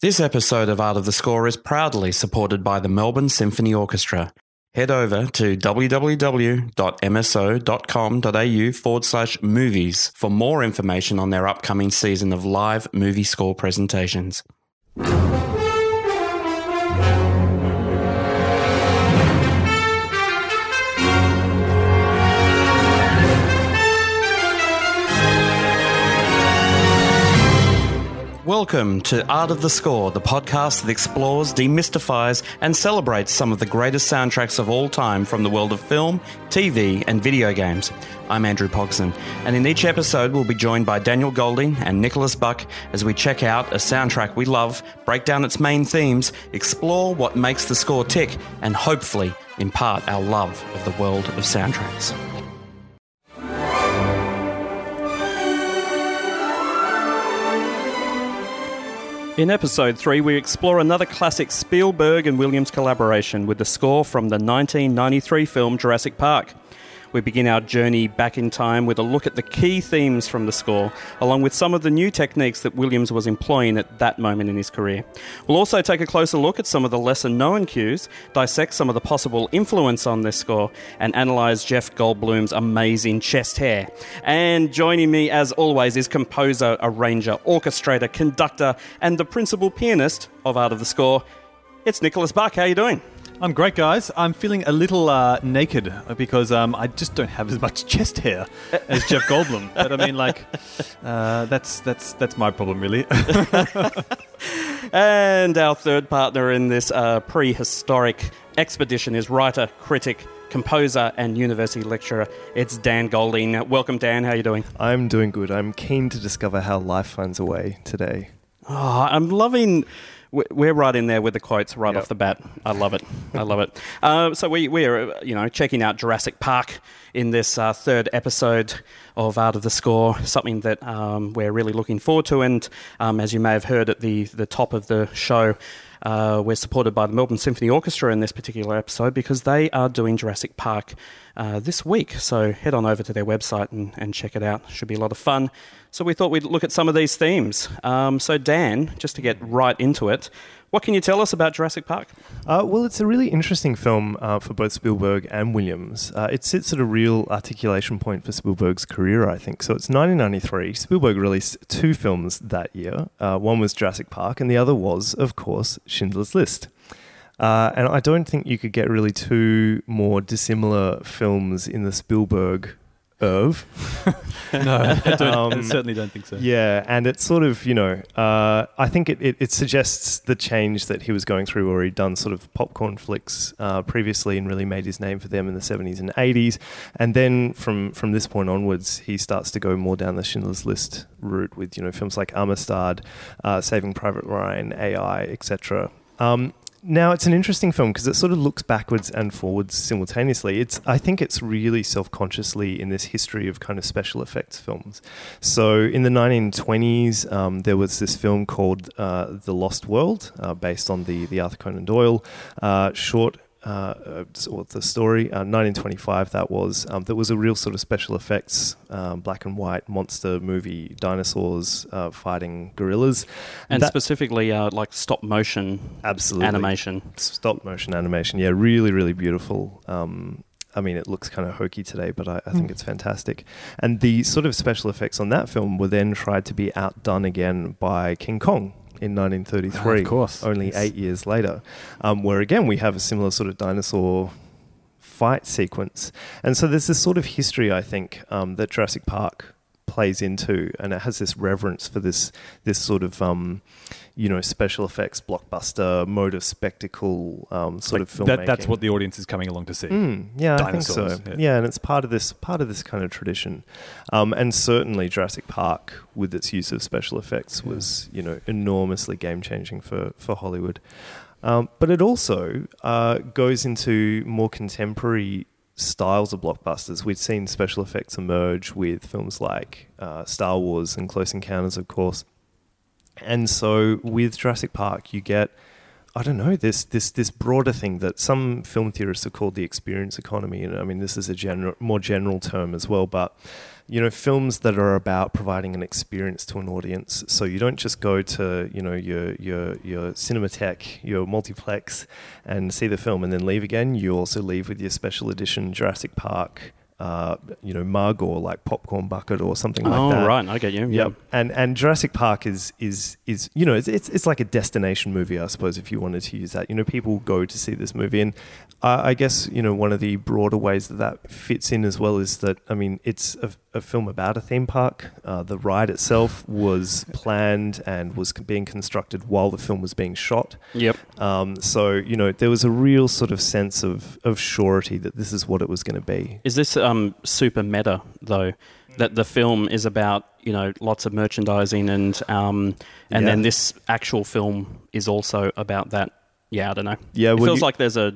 This episode of Art of the Score is proudly supported by the Melbourne Symphony Orchestra. Head over to www.mso.com.au forward slash movies for more information on their upcoming season of live movie score presentations. Welcome to Art of the Score, the podcast that explores, demystifies, and celebrates some of the greatest soundtracks of all time from the world of film, TV, and video games. I'm Andrew Pogson, and in each episode, we'll be joined by Daniel Golding and Nicholas Buck as we check out a soundtrack we love, break down its main themes, explore what makes the score tick, and hopefully impart our love of the world of soundtracks. In episode 3, we explore another classic Spielberg and Williams collaboration with the score from the 1993 film Jurassic Park. We begin our journey back in time with a look at the key themes from the score, along with some of the new techniques that Williams was employing at that moment in his career. We'll also take a closer look at some of the lesser known cues, dissect some of the possible influence on this score, and analyse Jeff Goldblum's amazing chest hair. And joining me, as always, is composer, arranger, orchestrator, conductor, and the principal pianist of Art of the Score. It's Nicholas Buck. How are you doing? I'm great, guys. I'm feeling a little uh, naked because um, I just don't have as much chest hair as Jeff Goldblum. But I mean, like, uh, that's that's that's my problem, really. and our third partner in this uh, prehistoric expedition is writer, critic, composer, and university lecturer. It's Dan Golding. Welcome, Dan. How are you doing? I'm doing good. I'm keen to discover how life finds a way today. Oh, I'm loving we're right in there with the quotes right yep. off the bat. I love it. I love it. Uh, so we we're uh, you know checking out Jurassic Park in this uh, third episode of Art of the Score. Something that um, we're really looking forward to, and um, as you may have heard at the the top of the show. Uh, we're supported by the Melbourne Symphony Orchestra in this particular episode because they are doing Jurassic Park uh, this week. So head on over to their website and, and check it out. Should be a lot of fun. So we thought we'd look at some of these themes. Um, so, Dan, just to get right into it, what can you tell us about Jurassic Park? Uh, well, it's a really interesting film uh, for both Spielberg and Williams. Uh, it sits at a real articulation point for Spielberg's career, I think. So it's 1993. Spielberg released two films that year. Uh, one was Jurassic Park, and the other was, of course, Schindler's List. Uh, and I don't think you could get really two more dissimilar films in the Spielberg of. no, I, um, I, certainly don't think so. Yeah, and it's sort of, you know, uh, I think it, it, it, suggests the change that he was going through, where he'd done sort of popcorn flicks uh, previously and really made his name for them in the 70s and 80s. And then from, from this point onwards, he starts to go more down the Schindler's List route with, you know, films like Amistad, uh, Saving Private Ryan, AI, etc. Um, now it's an interesting film because it sort of looks backwards and forwards simultaneously. It's I think it's really self-consciously in this history of kind of special effects films. So in the 1920s, um, there was this film called uh, The Lost World, uh, based on the the Arthur Conan Doyle uh, short uh, the story, uh, 1925. That was um, that was a real sort of special effects, um, black and white monster movie, dinosaurs uh, fighting gorillas, and that, specifically uh, like stop motion, absolutely animation, stop motion animation. Yeah, really, really beautiful. Um, I mean, it looks kind of hokey today, but I, I think mm. it's fantastic. And the sort of special effects on that film were then tried to be outdone again by King Kong, in 1933. of course. Only yes. eight years later, um, where again we have a similar sort of dinosaur fight sequence. And so there's this sort of history, I think, um, that Jurassic Park plays into, and it has this reverence for this this sort of um, you know special effects blockbuster mode of spectacle um, sort like of film. That, that's what the audience is coming along to see. Mm, yeah, Dinosaurs, I think so. Yeah. yeah. and it's part of this part of this kind of tradition, um, and certainly Jurassic Park with its use of special effects was you know enormously game changing for for Hollywood. Um, but it also uh, goes into more contemporary styles of blockbusters. We've seen special effects emerge with films like uh, Star Wars and Close Encounters, of course. And so with Jurassic Park, you get, I don't know this this this broader thing that some film theorists have called the experience economy, and I mean this is a general, more general term as well, but you know films that are about providing an experience to an audience. So you don't just go to you know your your your cinematheque your multiplex and see the film and then leave again. You also leave with your special edition Jurassic Park uh, you know mug or like popcorn bucket or something like oh, that right. I get you. Yeah. Yep. And and Jurassic Park is is is you know it's, it's it's like a destination movie I suppose if you wanted to use that you know people go to see this movie and uh, I guess you know one of the broader ways that that fits in as well is that I mean it's a, a film about a theme park uh, the ride itself was planned and was being constructed while the film was being shot Yep. um, so you know there was a real sort of sense of of surety that this is what it was going to be Is this um, super meta though? That the film is about you know lots of merchandising and um, and Yeah. then this actual film is also about that. Yeah, I don't know. yeah It feels you- like there's a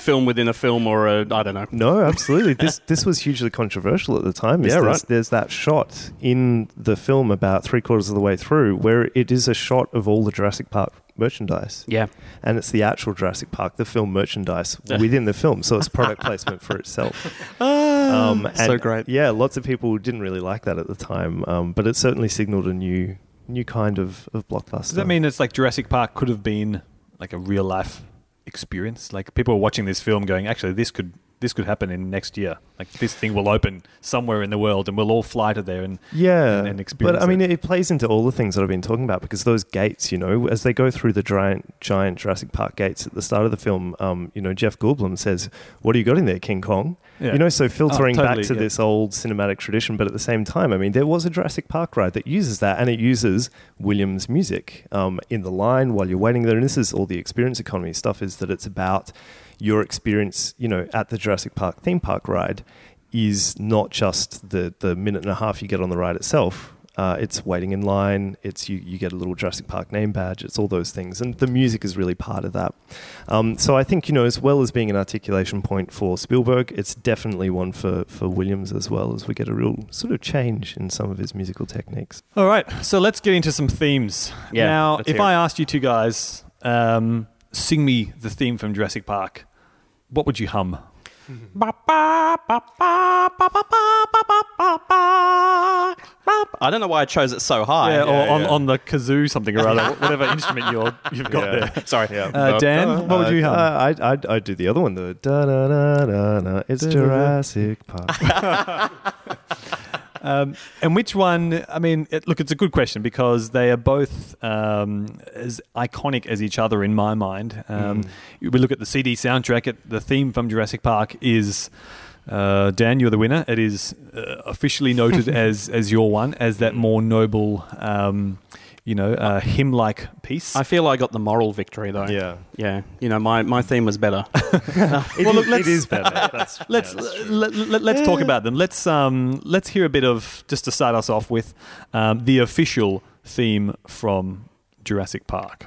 film within a film or a I don't know. No, absolutely. this this was hugely controversial at the time. Yeah, there's, right. There's that shot in the film about three quarters of the way through where it is a shot of all the Jurassic Park merchandise, Yeah, and it's the actual Jurassic Park, the film merchandise within the film. So it's product placement for itself. Ah, Um, so great. Yeah, lots of people didn't really like that at the time, um, but it certainly signaled a new new kind of, of blockbuster. Does that mean it's like Jurassic Park could have been like a real life experience? Like people are watching this film going, actually, this could this could happen in next year. Like this thing will open somewhere in the world, and we'll all fly to there. And Yeah, and- and experience but I mean, it. it. plays into all the things that I've been talking about because those gates, you know, as they go through the giant, giant Jurassic Park gates at the start of the film, um, you know, Jeff Goldblum says, "What do you got in there, King Kong?" Yeah. You know, so filtering Oh, totally, back to yeah. this old cinematic tradition, but at the same time, I mean, there was a Jurassic Park ride that uses that, and it uses Williams music um, in the line while you're waiting there. And this is all the experience economy stuff. Is that it's about your experience, you know, at the Jurassic Park theme park ride is not just the the minute and a half you get on the ride itself. Uh, it's waiting in line. It's you, you get a little Jurassic Park name badge. It's all those things, and the music is really part of that. Um, so I think you know, as well as being an articulation point for Spielberg, it's definitely one for for Williams as well, as we get a real sort of change in some of his musical techniques. all right, so let's get into some themes. Yeah, now, if I asked you two guys, um, sing me the theme from Jurassic Park, what would you hum? I don't know why I chose it so high. yeah, or yeah, on, yeah. on the kazoo, something or other, whatever instrument you're, you've got Yeah. there. Sorry. Uh, Dan, what would you hum? Uh, I'd, I'd, I'd do the other one, the da da da da da. It's Jurassic Park. Um, and which one? I mean, it, look, it's a good question because they are both um, as iconic as each other in my mind. Um, We look at the CD soundtrack. It, the theme from Jurassic Park is. Uh, Dan, you're the winner. It is uh, officially noted as as your one, as that more noble, um, you know, uh, hymn-like piece. I feel I got the moral victory though. yeah. Yeah. You know, my, my theme was better. It Well, look, let's- it is better. That's, let's yeah, that's true. let, let, let's talk about them. Let's um let's hear a bit of just to start us off with um, the official theme from Jurassic Park.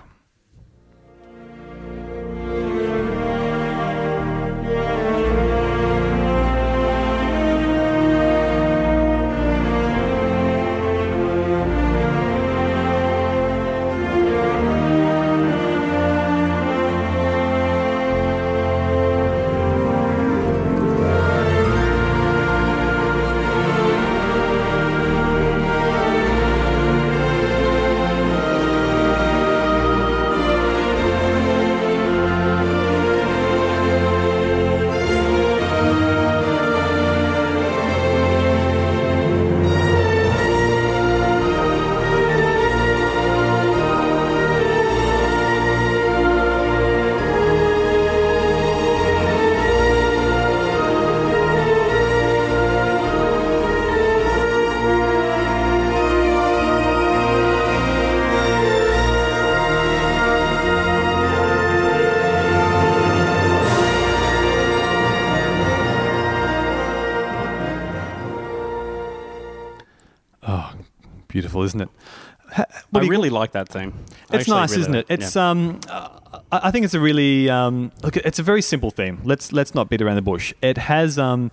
I really like that theme. I It's nice, really isn't it? It's yeah. um, uh, I I think it's a really um, look. It's a very simple theme. Let's let's not beat around the bush. It has um,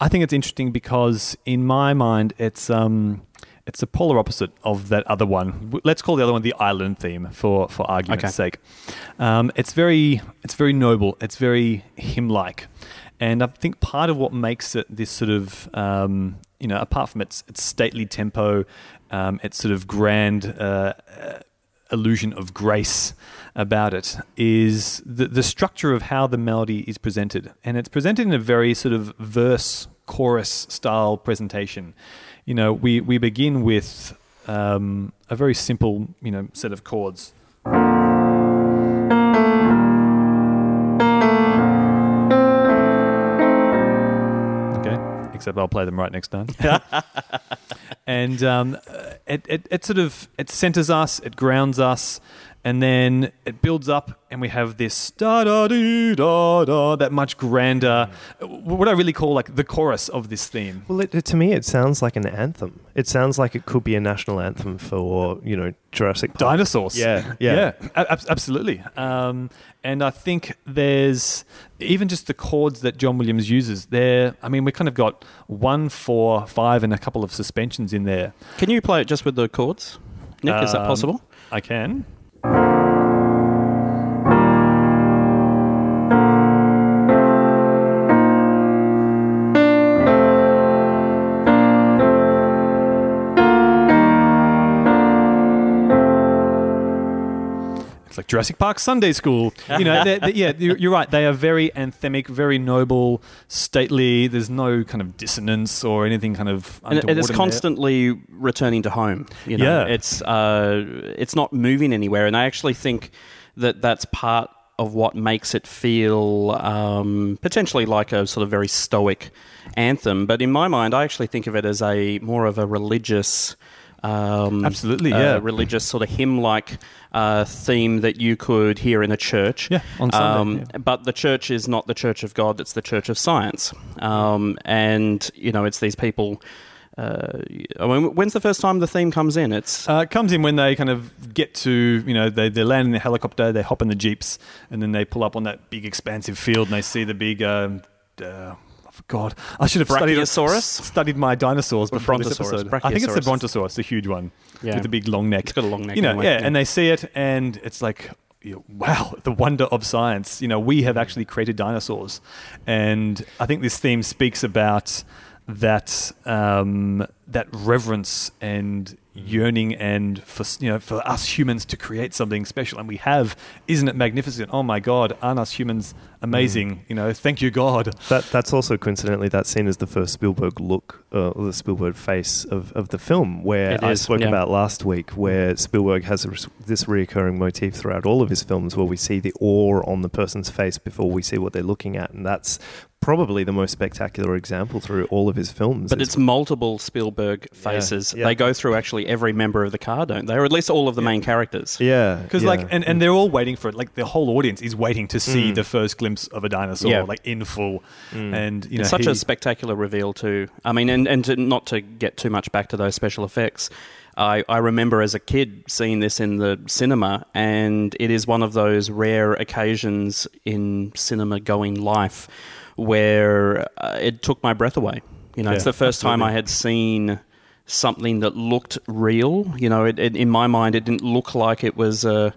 I think it's interesting because in my mind, it's um, it's the polar opposite of that other one. Let's call the other one the island theme for for argument's Okay. sake. Um, it's very it's very noble. It's very hymn like, and I think part of what makes it this sort of um, you know apart from its its stately tempo, um, its sort of grand. Uh, uh, illusion of grace about it is the, the structure of how the melody is presented. And it's presented in a very sort of verse chorus style presentation. You know, we, we begin with um, a very simple, you know, set of chords. Except I'll play them right next time. and um, it, it, it sort of it centers us, it grounds us, and then it builds up, and we have this da da dee da da that much grander, what I really call like the chorus of this theme. Well, it, to me, it sounds like an anthem. It sounds like it could be a national anthem for you know Jurassic Park. Dinosaurs. Yeah, yeah. a- ab- absolutely. Um, and I think there's even just the chords that John Williams uses. There, I mean, we kind of got one, four, five, and a couple of suspensions in there. Can you play it just with the chords? Nick, is that Um, possible? I can. It's like Jurassic Park Sunday School. You know, they're, they're- yeah, you're, right. They are very anthemic, very noble, stately. There's no kind of dissonance or anything kind of. And it- it is untoward in there. constantly returning to home. You know, Yeah. it's uh, it's not moving anywhere, and I actually think that that's part of what makes it feel um, potentially like a sort of very stoic anthem. But in my mind, I actually think of it as a more of a religious. Um, Absolutely, uh, yeah. religious sort of hymn-like uh, theme that you could hear in a church. Yeah, on Sunday, Um, yeah. But the church is not the church of God; it's the church of science. Um, and you know, it's these people. Uh, I mean, when's the first time the theme comes in? It's Uh, it comes in when they kind of get to, you know, they, they land in the helicopter, they hop in the jeeps, and then they pull up on that big expansive field and they see the big, um, uh, God, I should have studied, studied my dinosaurs before this episode. I think it's the. Brontosaurus, the huge one Yeah. with the big long neck. It's got a long neck You know, anyway, yeah, yeah. and they see it, and it's like, wow, the wonder of science. You know, we have actually created dinosaurs, and I think this theme speaks about that um, that reverence and yearning and for you know for us humans to create something special and we have. Isn't it magnificent? Oh my god aren't us humans amazing? You know thank you god. That that's also coincidentally that scene is the first Spielberg look, uh, or the Spielberg face of, of the film, where It I is, spoke yeah. about last week, where Spielberg has a, this reoccurring motif throughout all of his films, where we see the awe on the person's face before we see what they're looking at, and that's probably the most spectacular example through all of his films. but is- it's multiple Spielberg faces. yeah. They go through actually every member of the car, don't they? Or at least all of the main characters. yeah, because yeah. like and, and they're all waiting for it like the whole audience is waiting to see Mm. the first glimpse of a dinosaur Yeah. like in full Mm. and you know it's such he- a spectacular reveal too. I mean, and, and to, not to get too much back to those special effects, I, I remember as a kid seeing this in the cinema, and it is one of those rare occasions in cinema going life where uh, it took my breath away. You know, it's the first time I had seen something that looked real. You know, it, it, in my mind, it didn't look like it was. Uh,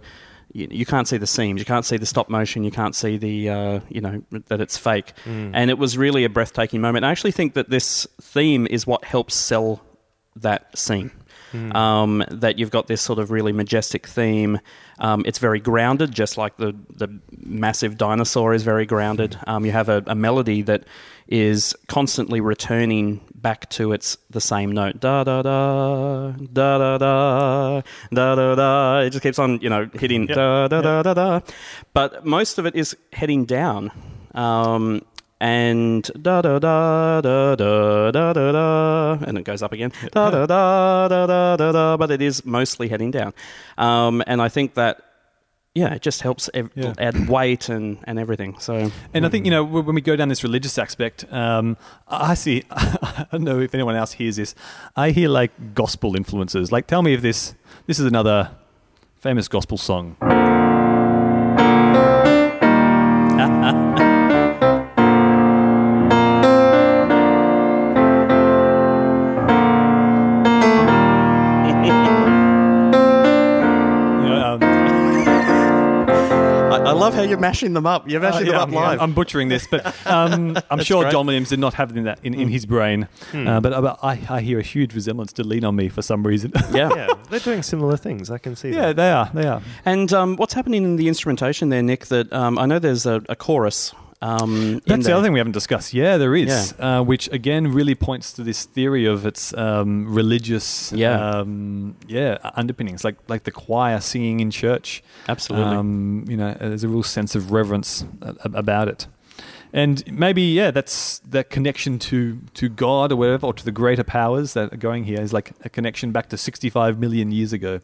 you, you can't see the seams, you can't see the stop motion, you can't see the uh, you know that it's fake, Mm. and it was really a breathtaking moment. I actually think that this theme is what helps sell that scene. Mm. Um, that you've got this sort of really majestic theme. Um, it's very grounded, just like the the massive dinosaur is very grounded. Um, you have a, a melody that is constantly returning back to its the same note. Da da da da da da da da da. It just keeps on, you know, hitting Yep. da da da da da. But most of it is heading down. Um, and da da da da da da da da, and it goes up again. Da da da da da da da. But it is mostly heading down, um, and I think that yeah, it just helps ev- Yeah. add weight and, and everything. So And I think you know when when we go down this religious aspect, um, I see. I don't know if anyone else hears this. I hear like gospel influences. Like, tell me if this this is another famous gospel song. Love how you're mashing them up. You're mashing Uh, them yeah, up live. I'm butchering this, but um, I'm sure great. John Williams did not have it in that in, in his brain. Uh, but, but I, I hear a huge resemblance to Lean on Me for some reason. yeah. yeah, they're doing similar things. I can see yeah, that. they are. They are. And um, what's happening in the instrumentation there, Nick? That um, I know there's a, a chorus. Um, That's the other thing we haven't discussed. Yeah, there is, uh, which again really points to this theory of its um, religious, Yeah. um, yeah, underpinnings, like like the choir singing in church. Absolutely. Um, you know, there's a real sense of reverence a- about it. And maybe, yeah, that's that connection to, to God or whatever, or to the greater powers that are going here is like a connection back to 65 million years ago.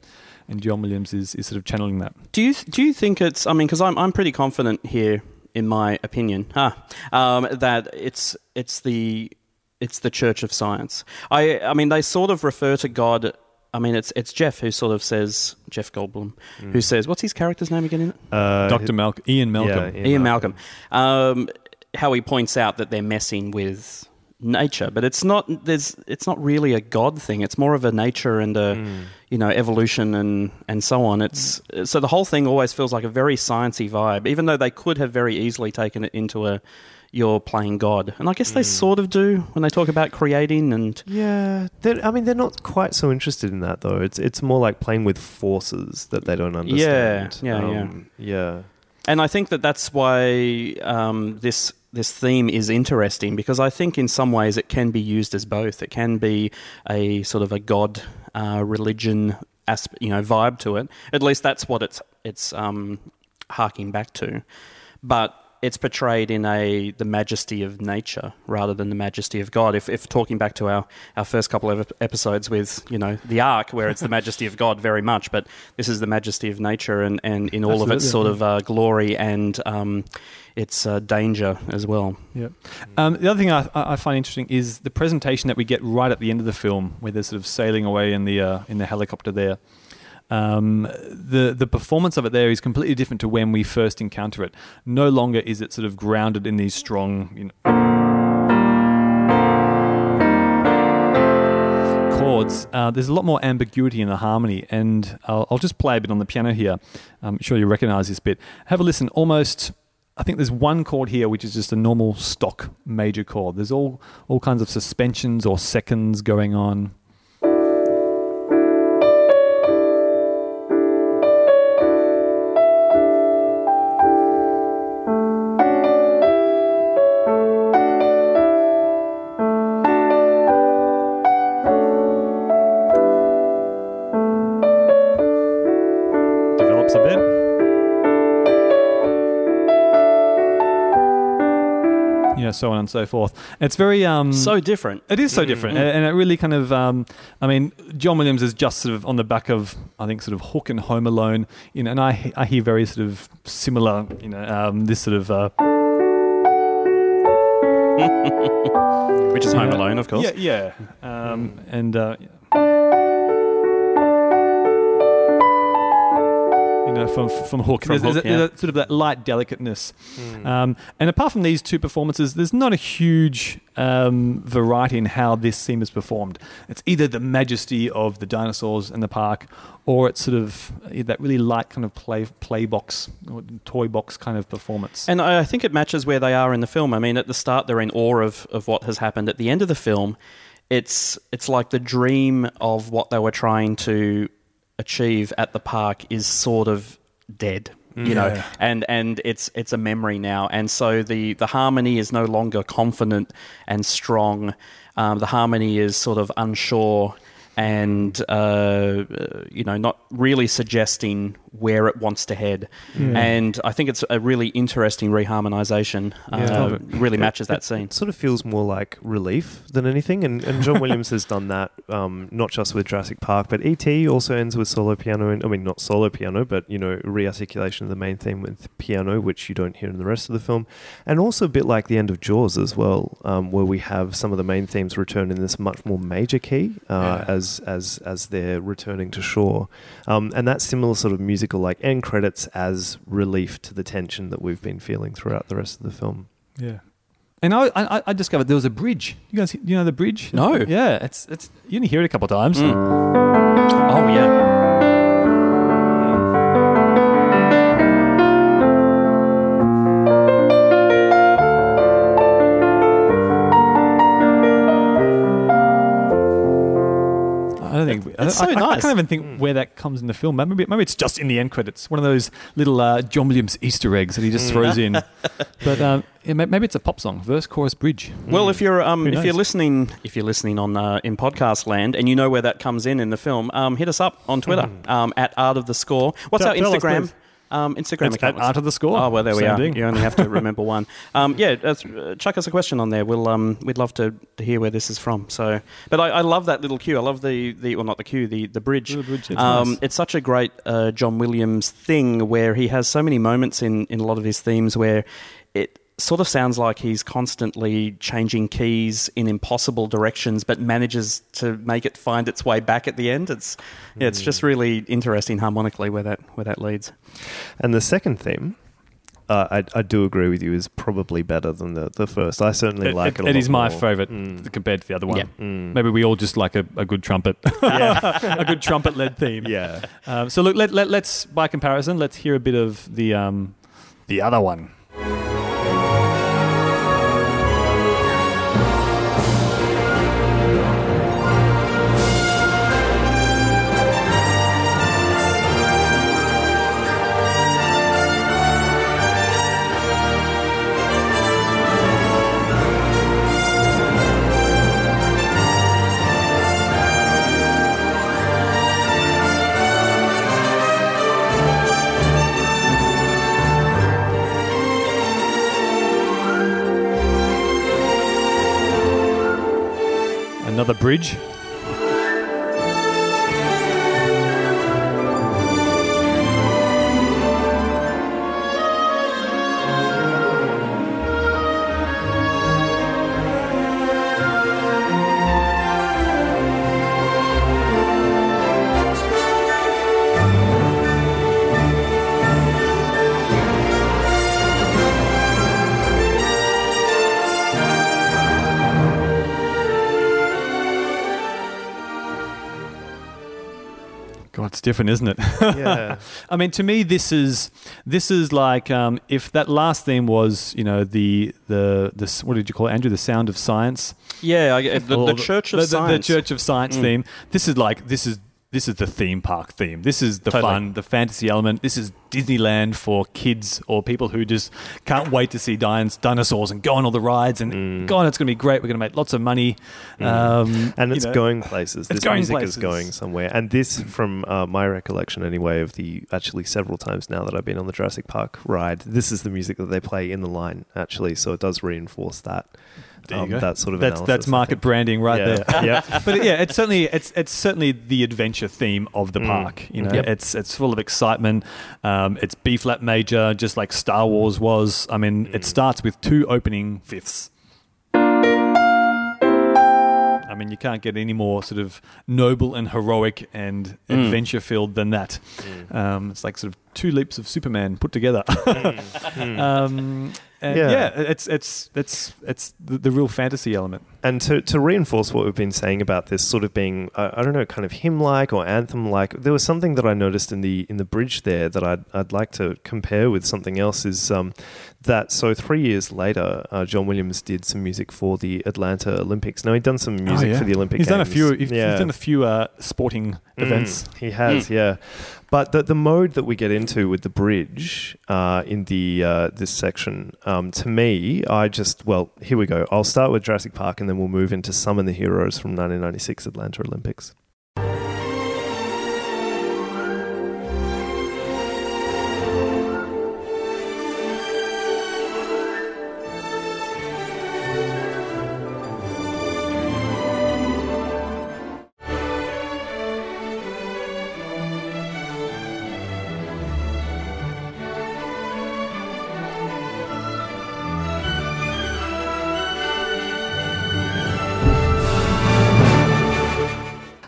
And John Williams is, is sort of channeling that. Do you do you think it's? I mean, because I'm I'm pretty confident here, in my opinion, huh, um, that it's it's the it's the Church of Science. I I mean, they sort of refer to God. I mean, it's it's Jeff who sort of says Jeff Goldblum, who says what's his character's name again? Uh, Dr. Malcolm, Ian Malcolm. Yeah, Ian Malcolm. Um, how he points out that they're messing with nature, but it's not. There's. It's not really a God thing. It's more of a nature and a, you know, evolution and and so on. It's so the whole thing always feels like a very sciencey vibe, even though they could have very easily taken it into a you're playing God, and I guess they sort of do when they talk about creating and. Yeah, I mean, they're not quite so interested in that though. It's it's more like playing with forces that they don't understand. yeah, um, yeah. And I think that that's why um, this this theme is interesting because I think in some ways it can be used as both. It can be a sort of a god uh, religion asp- you know vibe to it. At least that's what it's it's um, harking back to, but. It's portrayed in a the majesty of nature rather than the majesty of God. If, if talking back to our, our first couple of episodes with you know the Ark, where it's the majesty of God very much, but this is the majesty of nature and, and in all of its sort of uh, glory and um, its uh, danger as well. Yep. Um, the other thing I, I find interesting is the presentation that we get right at the end of the film, where they're sort of sailing away in the uh, in the helicopter there. Um, the the performance of it there is completely different to when we first encounter it. No longer is it sort of grounded in these strong, you know, chords. Uh, there's a lot more ambiguity in the harmony, and I'll, I'll just play a bit on the piano here. I'm sure you recognise this bit. Have a listen. Almost, I think there's one chord here which is just a normal stock major chord. There's all all kinds of suspensions or seconds going on. So on and so forth. It's very um, So different. It is so different, and and it really kind of. Um, I mean, John Williams is just sort of on the back of, I think, sort of Hook and Home Alone, you know, and I I hear very sort of similar, you know, um, this sort of. Uh, Which is Home Yeah. Alone, of course. Yeah, yeah, um, and. Uh, you know, from from Hook, From there's, there's Hook, a- yeah. there's a sort of that light delicateness, um, and apart from these two performances, there's not a huge um, variety in how this theme is performed. It's either the majesty of the dinosaurs in the park, or it's sort of uh, that really light kind of play play box or toy box kind of performance. And I I think it matches where they are in the film. I mean, at the start, they're in awe of, of what has happened. At the end of the film, it's it's like the dream of what they were trying to achieve at the park is sort of dead. You know, Yeah. and and it's it's a memory now, and so the the harmony is no longer confident and strong. Um, the harmony is sort of unsure and uh, uh, you know not really suggesting where it wants to head. And I think it's a really interesting reharmonization. Uh, really matches that scene. It sort of feels more like relief than anything, and, and John Williams has done that um, not just with Jurassic Park, but E.T. also ends with solo piano, and I mean not solo piano, but you know rearticulation of the main theme with piano, which you don't hear in the rest of the film, and also a bit like the end of Jaws as well, um, where we have some of the main themes return in this much more major key uh, Yeah. as as as they're returning to shore, um, and that similar sort of musical like end credits as relief to the tension that we've been feeling throughout the rest of the film. Yeah. And I, I, I discovered there was a bridge. You guys, you know the bridge? No. Yeah, it's it's. You only hear it a couple of times. Mm. Oh yeah. It's I, so I- I can't even think where that comes in the film. Maybe, maybe it's just in the end credits. One of those little uh, John Williams Easter eggs that he just throws in. But um, yeah, maybe it's a pop song, verse, chorus, bridge. Well, if you're um, if you're listening if you're listening on uh, in podcast land and you know where that comes in in the film, um, hit us up on Twitter um, at Art of the Score. What's Tell- our tell us, Instagram? Um, Instagram It's account. at Art of the Score. Oh well, there we are. thing. You only have to remember one. Um, yeah, that's, uh, chuck us a question on there. We'll um, we'd love to, to hear where this is from. So, but I, I love that little cue. I love the, the well, not the cue, the the bridge. The bridge, it's um, nice. It's such a great uh, John Williams thing where he has so many moments in in a lot of his themes where it sort of sounds like he's constantly changing keys in impossible directions, but manages to make it find its way back at the end. It's yeah, it's just really interesting harmonically where that where that leads. And the second theme, uh, I, I do agree with you, is probably better than the, the first. I certainly It, like it. it, a lot is my more. favourite Mm. compared to the other one. Yeah. Mm. Maybe we all just like a, a good trumpet, a good trumpet-led theme. yeah. Um, so look, let, let, let's by comparison, let's hear a bit of the um, the other one. Another bridge. Different, isn't it? Yeah. I mean, to me, this is this is like um, if that last theme was, you know, the the the what did you call it, Andrew? The sound of science. Yeah, I, get- the, the Church of the, the- Science. The Church of Science Mm. theme. This is like this is this is the theme park theme. This is the Totally. fun, the fantasy element. This is Disneyland for kids or people who just can't wait to see dinosaurs, dinosaurs and go on all the rides. And Mm. God, it's going to be great. We're going to make lots of money. Um, and it's know. going places. It's This going music places. is going somewhere. And this, from uh, my recollection anyway, of the actually several times now that I've been on the Jurassic Park ride, this is the music that they play in the line actually. So it does reinforce that. Um. That sort of That's analysis, that's market branding right yeah. there. yeah. but yeah, it's certainly it's it's certainly the adventure theme of the Mm. park. You know, Yep. it's it's full of excitement. Um, it's B flat major, just like Star Wars was. I mean, it starts with two opening fifths. I mean, you can't get any more sort of noble and heroic and Mm. adventure filled than that. Mm. Um, it's like sort of two leaps of Superman put together. Mm. um, and Yeah. yeah. it's it's it's it's the, the real fantasy element. And to, to reinforce what we've been saying about this sort of being, uh, I don't know, kind of hymn-like or anthem-like, there was something that I noticed in the in the bridge there that I'd, I'd like to compare with something else. Is um, that so? Three years later, uh, John Williams did some music for the Atlanta Olympics. Now he'd done some music Oh, yeah. for the Olympic. He's done a few. He's, yeah. he's done a few uh, sporting Mm, events. he has, yeah. But the the mode that we get into with the bridge uh, in the uh, this section, um, to me, I just well, here we go. I'll start with Jurassic Park, and then we'll move into Summon the Heroes from 1996 Atlanta Olympics.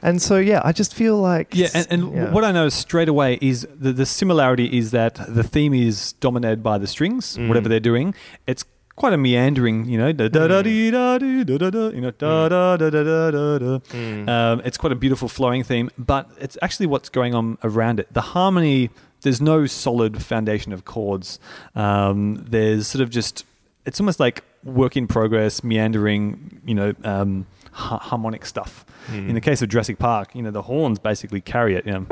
And so, yeah, I just feel like Yeah, and, and yeah. what I know straight away is the, the similarity is that the theme is dominated by the strings, Mm. whatever they're doing. It's quite a meandering, you know, da da da dee da dee da da da, you know, da da da da da da da. Mm. Um, it's quite a beautiful flowing theme, but it's actually what's going on around it. The harmony, there's no solid foundation of chords. Um, there's sort of just, it's almost like work in progress, meandering, you know, um, ha- harmonic stuff. In the case of Jurassic Park, you know, the horns basically carry it. You know.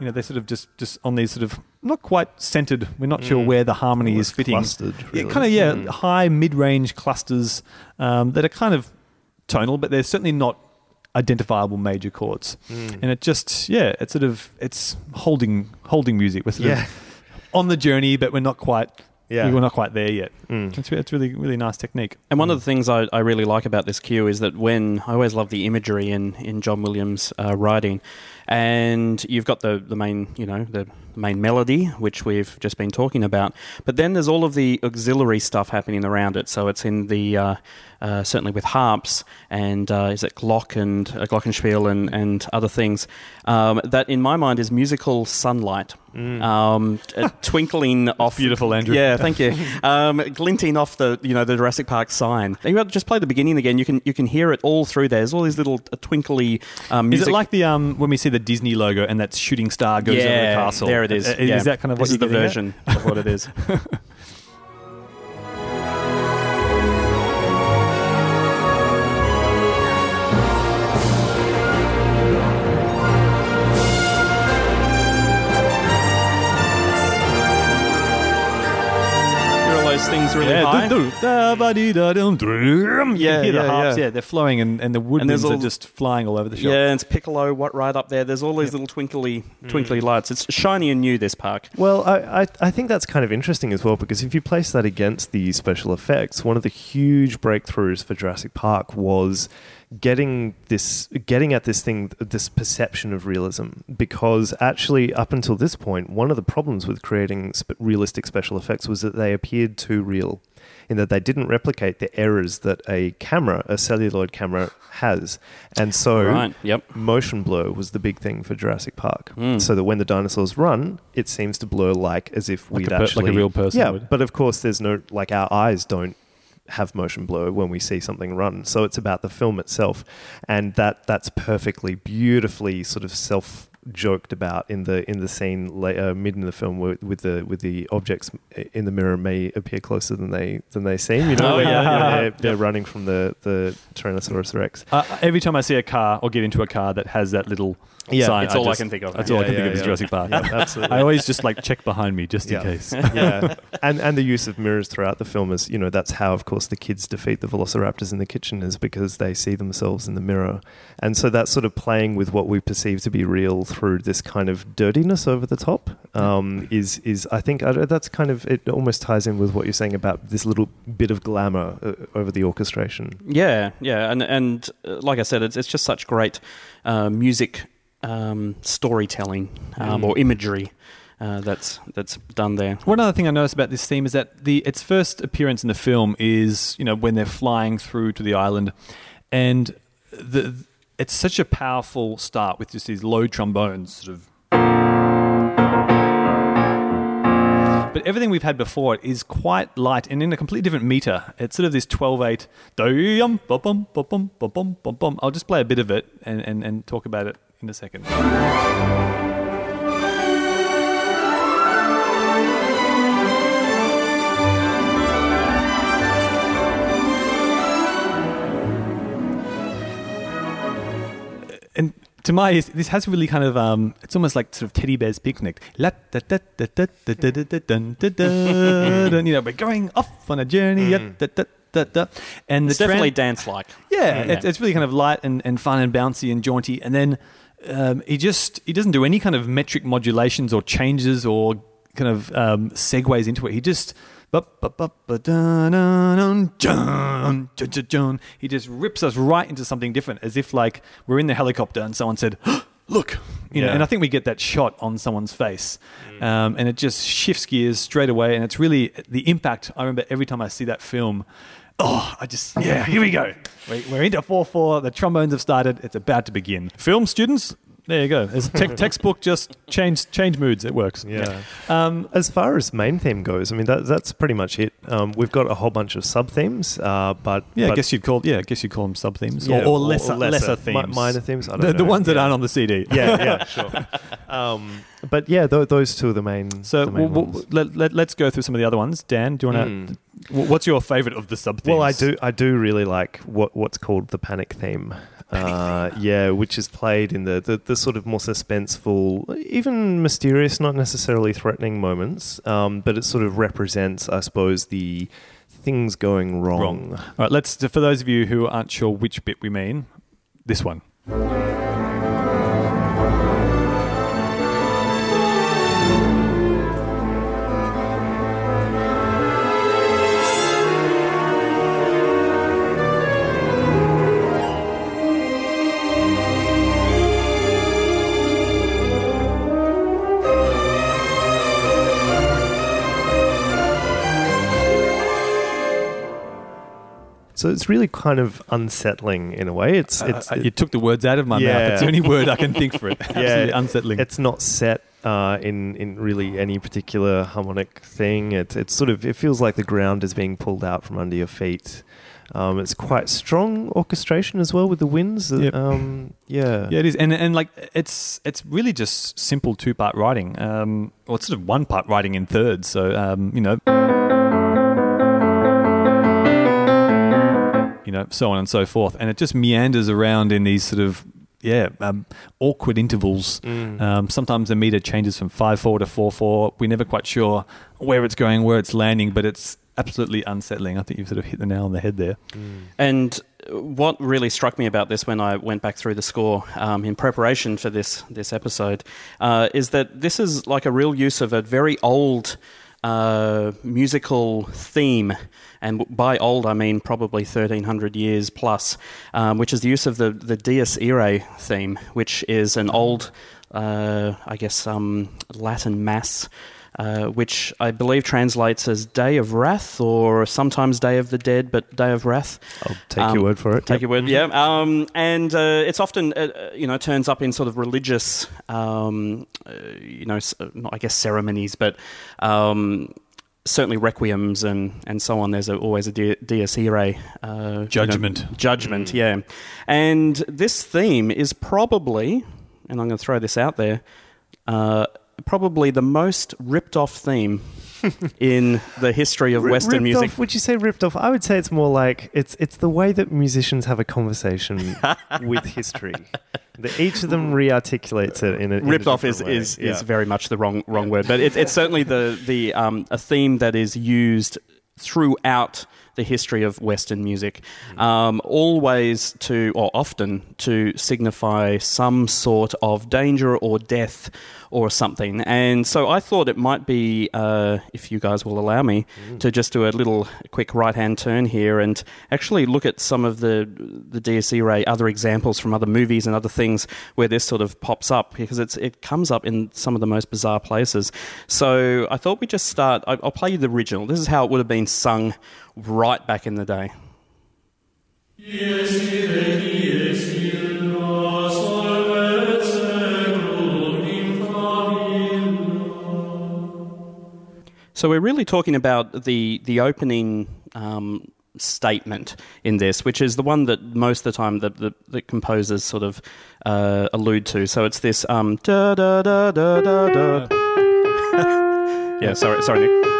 You know, they're sort of just, just on these sort of not quite centered. We're not sure where the harmony is fitting. clustered, Yeah, kind of yeah, Mm. high mid-range clusters um, that are kind of tonal, but they're certainly not identifiable major chords. Mm. And it just yeah, it's sort of it's holding holding music. We're sort Yeah. of on the journey, but we're not quite Yeah. we're not quite there yet. Mm. It's, it's really really nice technique. And one of the things I, I really like about this cue is that when I always love the imagery in, in John Williams' uh, writing, and you've got the, the main you know the main melody which we've just been talking about, but then there's all of the auxiliary stuff happening around it. So it's in the uh, uh, certainly with harps and uh, is it Glock and uh, Glockenspiel and and other things um, that in my mind is musical sunlight. Um, uh, twinkling off beautiful, Andrew. Yeah, thank you. Um, glinting off the you know the Jurassic Park sign. And you just play the beginning again. You can you can hear it all through there. There's all these little uh, twinkly um, Is it like the um when we see the Disney logo and that shooting star goes over the castle? there is. Uh, yeah. Is that kind of what this is the getting at? version of what it is? things really Yeah, high. doo-doo, da-ba-dee-da-dum, drum. You Yeah, hear the yeah, harps, yeah. yeah. they're flowing and, and the woodwinds there's are just flying all over the shop. Yeah, and it's piccolo what right up there. There's all these little twinkly mm. twinkly lights. It's shiny and new. This park. Well, I, I, I think that's kind of interesting as well because if you place that against the special effects, one of the huge breakthroughs for Jurassic Park was getting this getting at this thing this perception of realism because actually up until this point one of the problems with creating sp- realistic special effects was that they appeared too real in that they didn't replicate the errors that a camera a celluloid camera has and so Right. Yep. motion blur was the big thing for Jurassic Park. Mm. So that when the dinosaurs run, it seems to blur like as if Like we'd a per- like a real person Yeah, would. but of course, there's no like our eyes don't have motion blur when we see something run. So it's about the film itself, and that that's perfectly, beautifully sort of self joked about in the in the scene la- uh, mid in the film with, with the with the objects in the mirror may appear closer than they than they seem. You know, Oh, where yeah. they're, they're running from the the Tyrannosaurus Rex. Uh, every time I see a car or get into a car that has that little Yeah, sign, it's all I just- can think of. That's all I Yeah, can think yeah, of is yeah. Jurassic Park. Yeah, absolutely. I always just like check behind me just Yeah. in case. yeah, and and the use of mirrors throughout the film is, you know, that's how, of course, the kids defeat the Velociraptors in the kitchen is because they see themselves in the mirror, and so that's sort of playing with what we perceive to be real through this kind of dirtiness over the top. Um, is is I think I, that's kind of it almost ties in with what you're saying about this little bit of glamour uh, over the orchestration. Yeah, yeah, and and uh, like I said, it's it's just such great uh, music um, storytelling um, Mm. or imagery uh, that's that's done there. One other thing I noticed about this theme is that the its first appearance in the film is you know when they're flying through to the island, and the it's such a powerful start with just these low trombones sort of. But everything we've had before it is quite light and in a completely different meter. It's sort of this 12 8. I'll just play a bit of it and, and, and talk about it in a second. and to my ears, this has really kind of um, it's almost like sort of teddy bear's picnic. La da da da da da da da da da da dun. You know, we're going off on a journey. ya da da da da. And the It's definitely tran- dance-like. yeah, Yeah. It's, it's really kind of light and, and fun and bouncy and jaunty. And then um, he just he doesn't do any kind of metric modulations or changes or kind of um, segues into it. He just he just rips us right into something different, as if like we're in the helicopter and someone said, "Look," you know. Yeah. And I think we get that shot on someone's face, um, and it just shifts gears straight away. And it's really the impact. I remember every time I see that film. Oh, I just, yeah, here we go. We- We're into 4 4. The trombones have started. It's about to begin. Film students, There you go. It's te- textbook. Just change change moods. It works. Yeah. Um, As far as main theme goes, I mean that, that's pretty much it. Um, we've got a whole bunch of sub themes, uh, but yeah, I guess you'd call yeah, I guess you'd call them sub themes yeah, or, or, lesser, lesser mi- themes, minor themes. I don't the, the know. ones that aren't on the CD. yeah, yeah, sure. Um, but yeah, th- those two are the main. So the main w- w- ones. let, let, let's go through some of the other ones. Dan, do you want to? What's your favorite of the sub themes? Well, I do. I do really like what what's called the panic theme. uh, yeah, which is played in the, the, the sort of more suspenseful, even mysterious, not necessarily threatening moments. Um, but it sort of represents, I suppose, the things going wrong. Wrong. All right, let's. For those of you who aren't sure which bit we mean, this one. So it's really kind of unsettling in a way. It's it's Uh, you took the words out of my mouth. It's the only word I can think for it. Absolutely unsettling. It's not set uh, in in really any particular harmonic thing. It it's sort of it feels like the ground is being pulled out from under your feet. Um, it's quite strong orchestration as well with the winds. Yep. Um, yeah. Yeah, it is, and and like it's it's really just simple two part writing, um, or it's sort of one part writing in thirds. So um, you know, you know, so on and so forth, and it just meanders around in these sort of yeah um, awkward intervals. Mm. Um, sometimes the meter changes from five four to four four. We're never quite sure where it's going, where it's landing, but it's absolutely unsettling. I think you've sort of hit the nail on the head there. And what really struck me about this when I went back through the score um, in preparation for this this episode uh, is that this is like a real use of a very old musical theme. And by old, I mean probably 1300 years plus, um, which is the use of the, the Dies Irae theme, which is an old, uh, I guess, um, Latin mass uh, which I believe translates as Day of Wrath or sometimes Day of the Dead, but Day of Wrath. I'll take Um, your word for it. Take Yep. your word, yeah. Um, and uh, it's often, uh, uh, you know, turns up in sort of religious, um, uh, you know, not, I guess ceremonies, but um, certainly requiems and, and so on. There's a, always a di- Dies Irae. Uh, you know, Judgment. judgment, yeah. And this theme is probably, and I'm going to throw this out there, uh, probably the most ripped off theme in the history of Ri- Western music. Off, would you say ripped off? I would say it's more like it's it's the way that musicians have a conversation with history. That each of them re-articulates it in a in a ripped off is, way. is, Yeah. is very much the wrong wrong word, but it, it's certainly the the um, a theme that is used throughout the history of Western music, um, always to or often to signify some sort of danger or death or something. And so I thought it might be, uh, if you guys will allow me, to just do a little quick right hand turn here and actually look at some of the the Dies Irae other examples from other movies and other things where this sort of pops up because it's it comes up in some of the most bizarre places. So I thought we'd just start. I'll play you the original. This is how it would have been sung right back in the day. So we're really talking about the the opening um, statement in this, which is the one that most of the time the, the, the composers sort of uh, allude to. So it's this um, da da da da da da. yeah, sorry, sorry, Nick.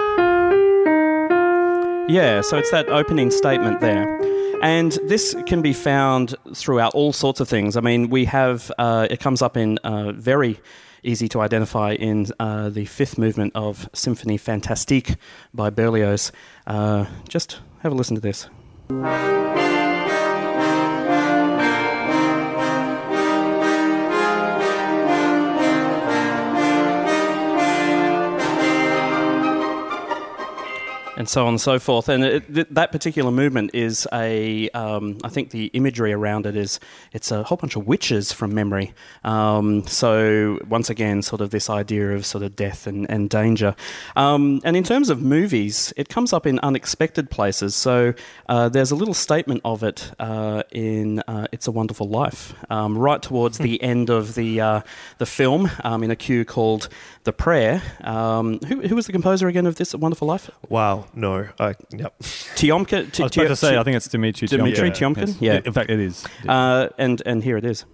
Yeah, so it's that opening statement there. And this can be found throughout all sorts of things. I mean, we have, uh, it comes up in uh, very easy to identify in uh, the fifth movement of Symphonie Fantastique by Berlioz. Uh, just have a listen to this. And so on and so forth. And it, th- that particular movement is a, um, I think the imagery around it is it's a whole bunch of witches from memory. Um, so once again, sort of this idea of sort of death and, and danger. Um, and in terms of movies, it comes up in unexpected places. So uh, there's a little statement of it uh, in uh, It's a Wonderful Life, um, right towards the end of the uh, the film, um, in a cue called The Prayer. Um, who, who was the composer again of this Wonderful Life? Wow, no, I yep. Tiomkin. I was about to say, I think it's Dimitri Dimitri Tiomkin. Tiomkin? Yes. Yeah. In fact, it is. Uh, and and here it is.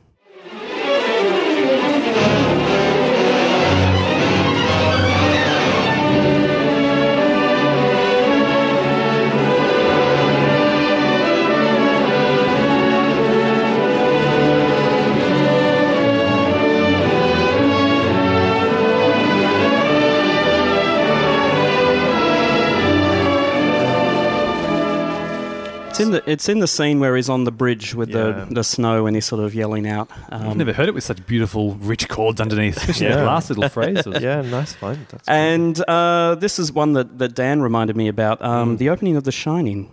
It's in the it's in the scene where he's on the bridge with Yeah. the, the snow and he's sort of yelling out. Um, I've never heard it with such beautiful, rich chords underneath, especially Yeah. that last little phrase. yeah, nice find. That's And uh, this is one that, that Dan reminded me about Mm. um, the opening of The Shining.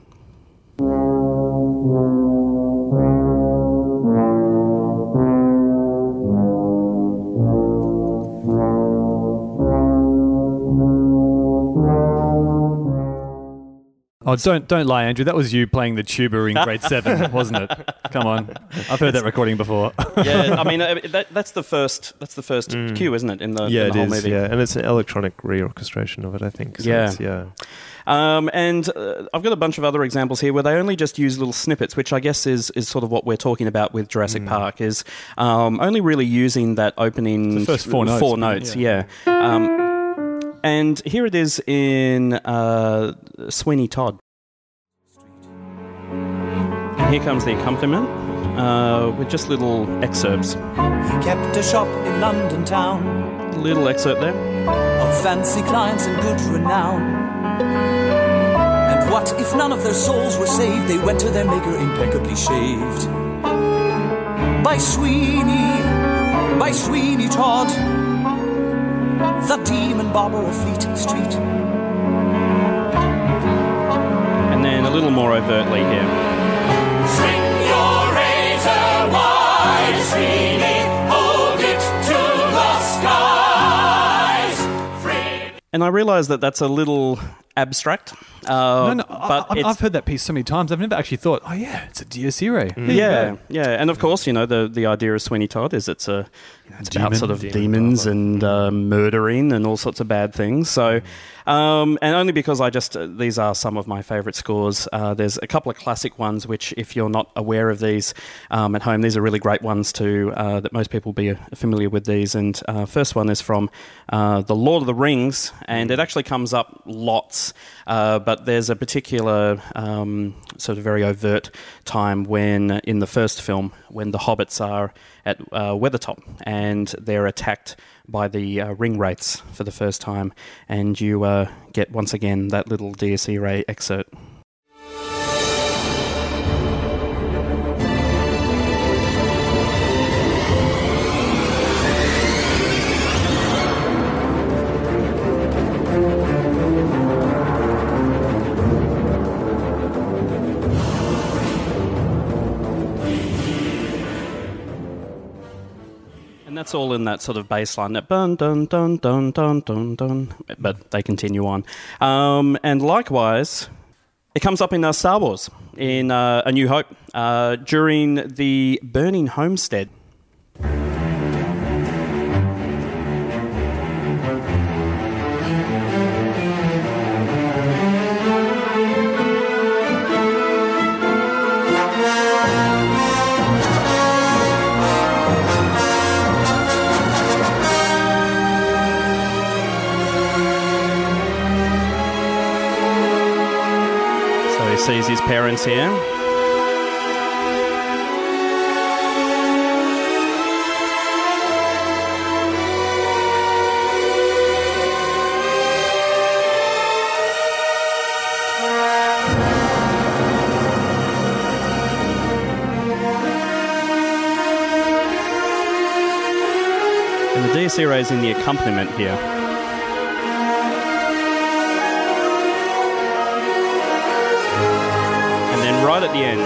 Oh, don't don't lie, Andrew. That was you playing the tuba in grade seven, wasn't it? Come on, I've heard that recording before. Yeah, I mean uh, that, that's the first that's the first cue, isn't it? In the, Mm. yeah, in it the whole is. movie. Yeah, and it's an electronic reorchestration of it. I think. So Yeah. it's- yeah. Um, and uh, I've got a bunch of other examples here where they only just use little snippets, which I guess is, is sort of what we're talking about with Mm. Jurassic Park, is um, only really using that opening The first four notes, Four isn't it? notes, yeah. Um, and here it is in uh, Sweeney Todd. And here comes the accompaniment uh, with just little excerpts. He kept a shop in London town Little excerpt there. of fancy clients and good renown. And what if none of their souls were saved? They went to their maker impeccably shaved. By Sweeney, by Sweeney Todd, the demon barber of Fleet Street. And then a little more overtly here. Swing your razor wide, Sweeney, hold it to the skies. Free And I realise that that's a little abstract. Uh, no, no, but I, it's- I've heard that piece so many times. I've never actually thought, oh yeah, it's a Dies Irae. There you Yeah, yeah, and of course, you know the the idea of Sweeney Todd is it's a you know, it's about sort of Demon demons barber. and uh, murdering and all sorts of bad things. So, um, and only because I just uh, these are some of my favourite scores. Uh, there's a couple of classic ones which, if you're not aware of these um, at home, these are really great ones too uh, that most people be uh, familiar with these. And uh, first one is from uh, the Lord of the Rings, and it actually comes up lots. Uh, but there's a particular um, sort of very overt time when, in the first film, when the hobbits are at uh, Weathertop and they're attacked by the uh, ring wraiths for the first time, and you uh, get once again that little Dies Irae excerpt. And that's all in that sort of bass line, that dun dun dun dun dun dun dun. But they continue on. Um, and likewise, it comes up in uh, Star Wars, in uh, A New Hope, uh, during the Burning Homestead. Sees his parents here. And the Irae is in the accompaniment here. Right at the end.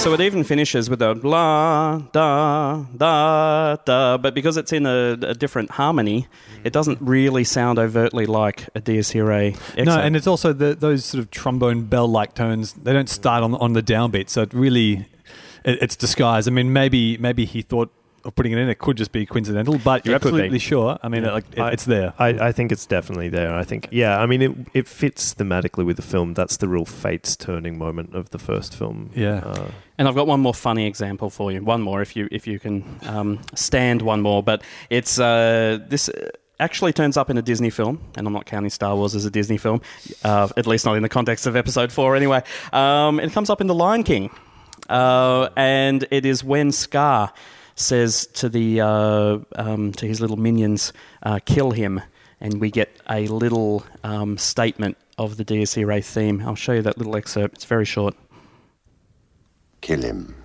So it even finishes with a la da da da, but because it's in a, a different harmony, it doesn't really sound overtly like a Dies Irae. No, and it's also the, those sort of trombone bell-like tones. They don't start on on the downbeat, so it really it, it's disguised. I mean, maybe maybe he thought of putting it in. It could just be coincidental, but you're It absolutely sure. I mean, like it, I- it's there. I, I think it's definitely there. I think, yeah, I mean, it, it fits thematically with the film. That's the real fates turning moment of the first film. Yeah. Uh, And I've got one more funny example for you. One more, if you if you can um, stand one more. But it's uh, this uh, actually turns up in a Disney film, and I'm not counting Star Wars as a Disney film, uh, at least not in the context of Episode Four. Anyway, um, it comes up in The Lion King, uh, and it is when Scar says to the uh, um, to his little minions, uh, "Kill him." And we get a little um, statement of the Dies Irae theme. I'll show you that little excerpt. It's very short. Kill him.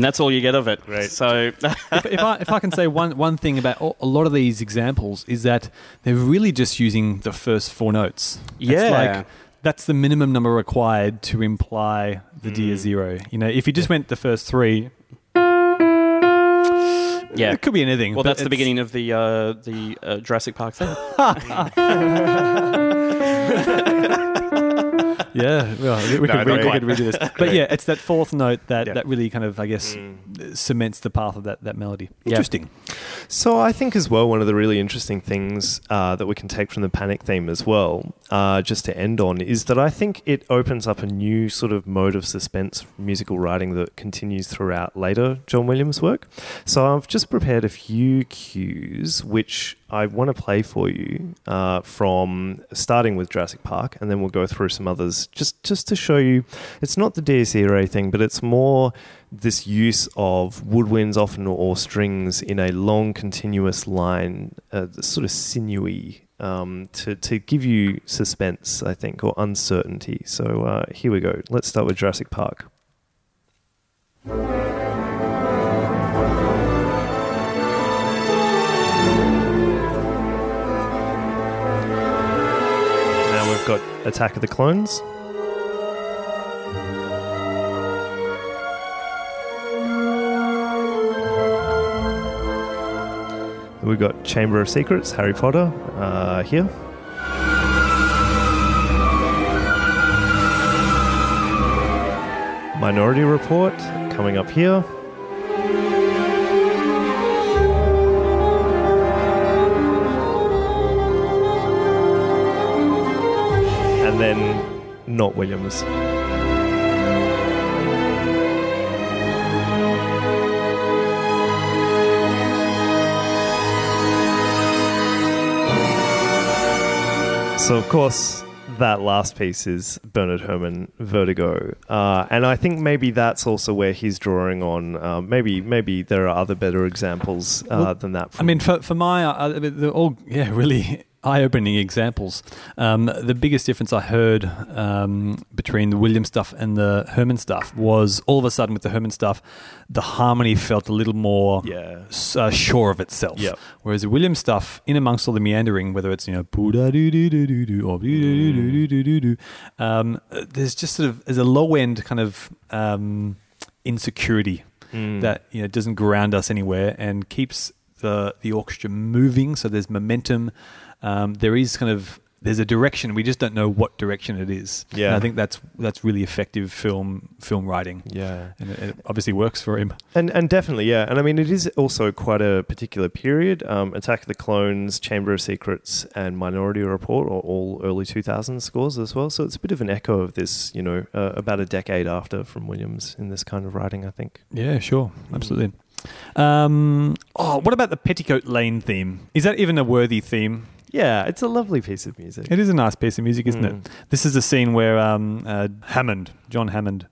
And that's all you get of it. Right. So, if, if I if I can say one one thing about a lot of these examples is that they're really just using the first four notes. It's Yeah. like that's the minimum number required to imply the Dies Irae. You know, if you just went the first three, yeah. it could be anything. Well, that's the beginning of the uh, the uh, Jurassic Park thing. Yeah, well, we, we No, could, not re- we could redo this. But yeah, it's that fourth note that, Yeah. that really kind of, I guess, Mm. cements the path of that, that melody. Yeah. Interesting. So I think as well one of the really interesting things uh, that we can take from the panic theme as well, uh, just to end on, is that I think it opens up a new sort of mode of suspense musical writing that continues throughout later John Williams' work. So I've just prepared a few cues which I want to play for you uh, from starting with Jurassic Park, and then we'll go through some others just just to show you. It's not the Dies Irae thing, but it's more this use of woodwinds often or strings in a long continuous line, uh, sort of sinewy. Um, to, to give you suspense, I think, or uncertainty. So uh, here we go. Let's start with Jurassic Park. Now we've got Attack of the Clones. We've got Chamber of Secrets, Harry Potter, uh, here. Minority Report, coming up here. And then not Williams. So, of course, that last piece is Bernard Herrmann Vertigo, uh, and I think maybe that's also where he's drawing on. Uh, maybe, maybe there are other better examples uh, Well, than that. I mean, for, for my, uh, they're all, yeah, really eye opening examples. Um, the biggest difference I heard um, between the William stuff and the Herrmann stuff was all of a sudden with the Herrmann stuff, the harmony felt a little more Yeah. s- uh, sure of itself. Yep. Whereas the William stuff, in amongst all the meandering, whether it's, you know, or um, uh, there's just sort of, there's a low end kind of um, insecurity Mm. that you know doesn't ground us anywhere and keeps the the orchestra moving. So there's momentum. Um, there is kind of there's a direction. We just don't know what direction it is. Yeah. And I think that's that's really effective film film writing. yeah. And it, it obviously works for him. And and definitely, yeah. And I mean, it is also quite a particular period. Um, Attack of the Clones, Chamber of Secrets, and Minority Report are all early 2000s scores as well. So it's a bit of an echo of this, you know, uh, about a decade after from Williams in this kind of writing, I think. Yeah, sure, absolutely. Um, oh, what about the Petticoat Lane theme? Is that even a worthy theme? Yeah, it's a lovely piece of music. It is a nice piece of music, isn't Mm. it? This is a scene where um, uh, Hammond, John Hammond,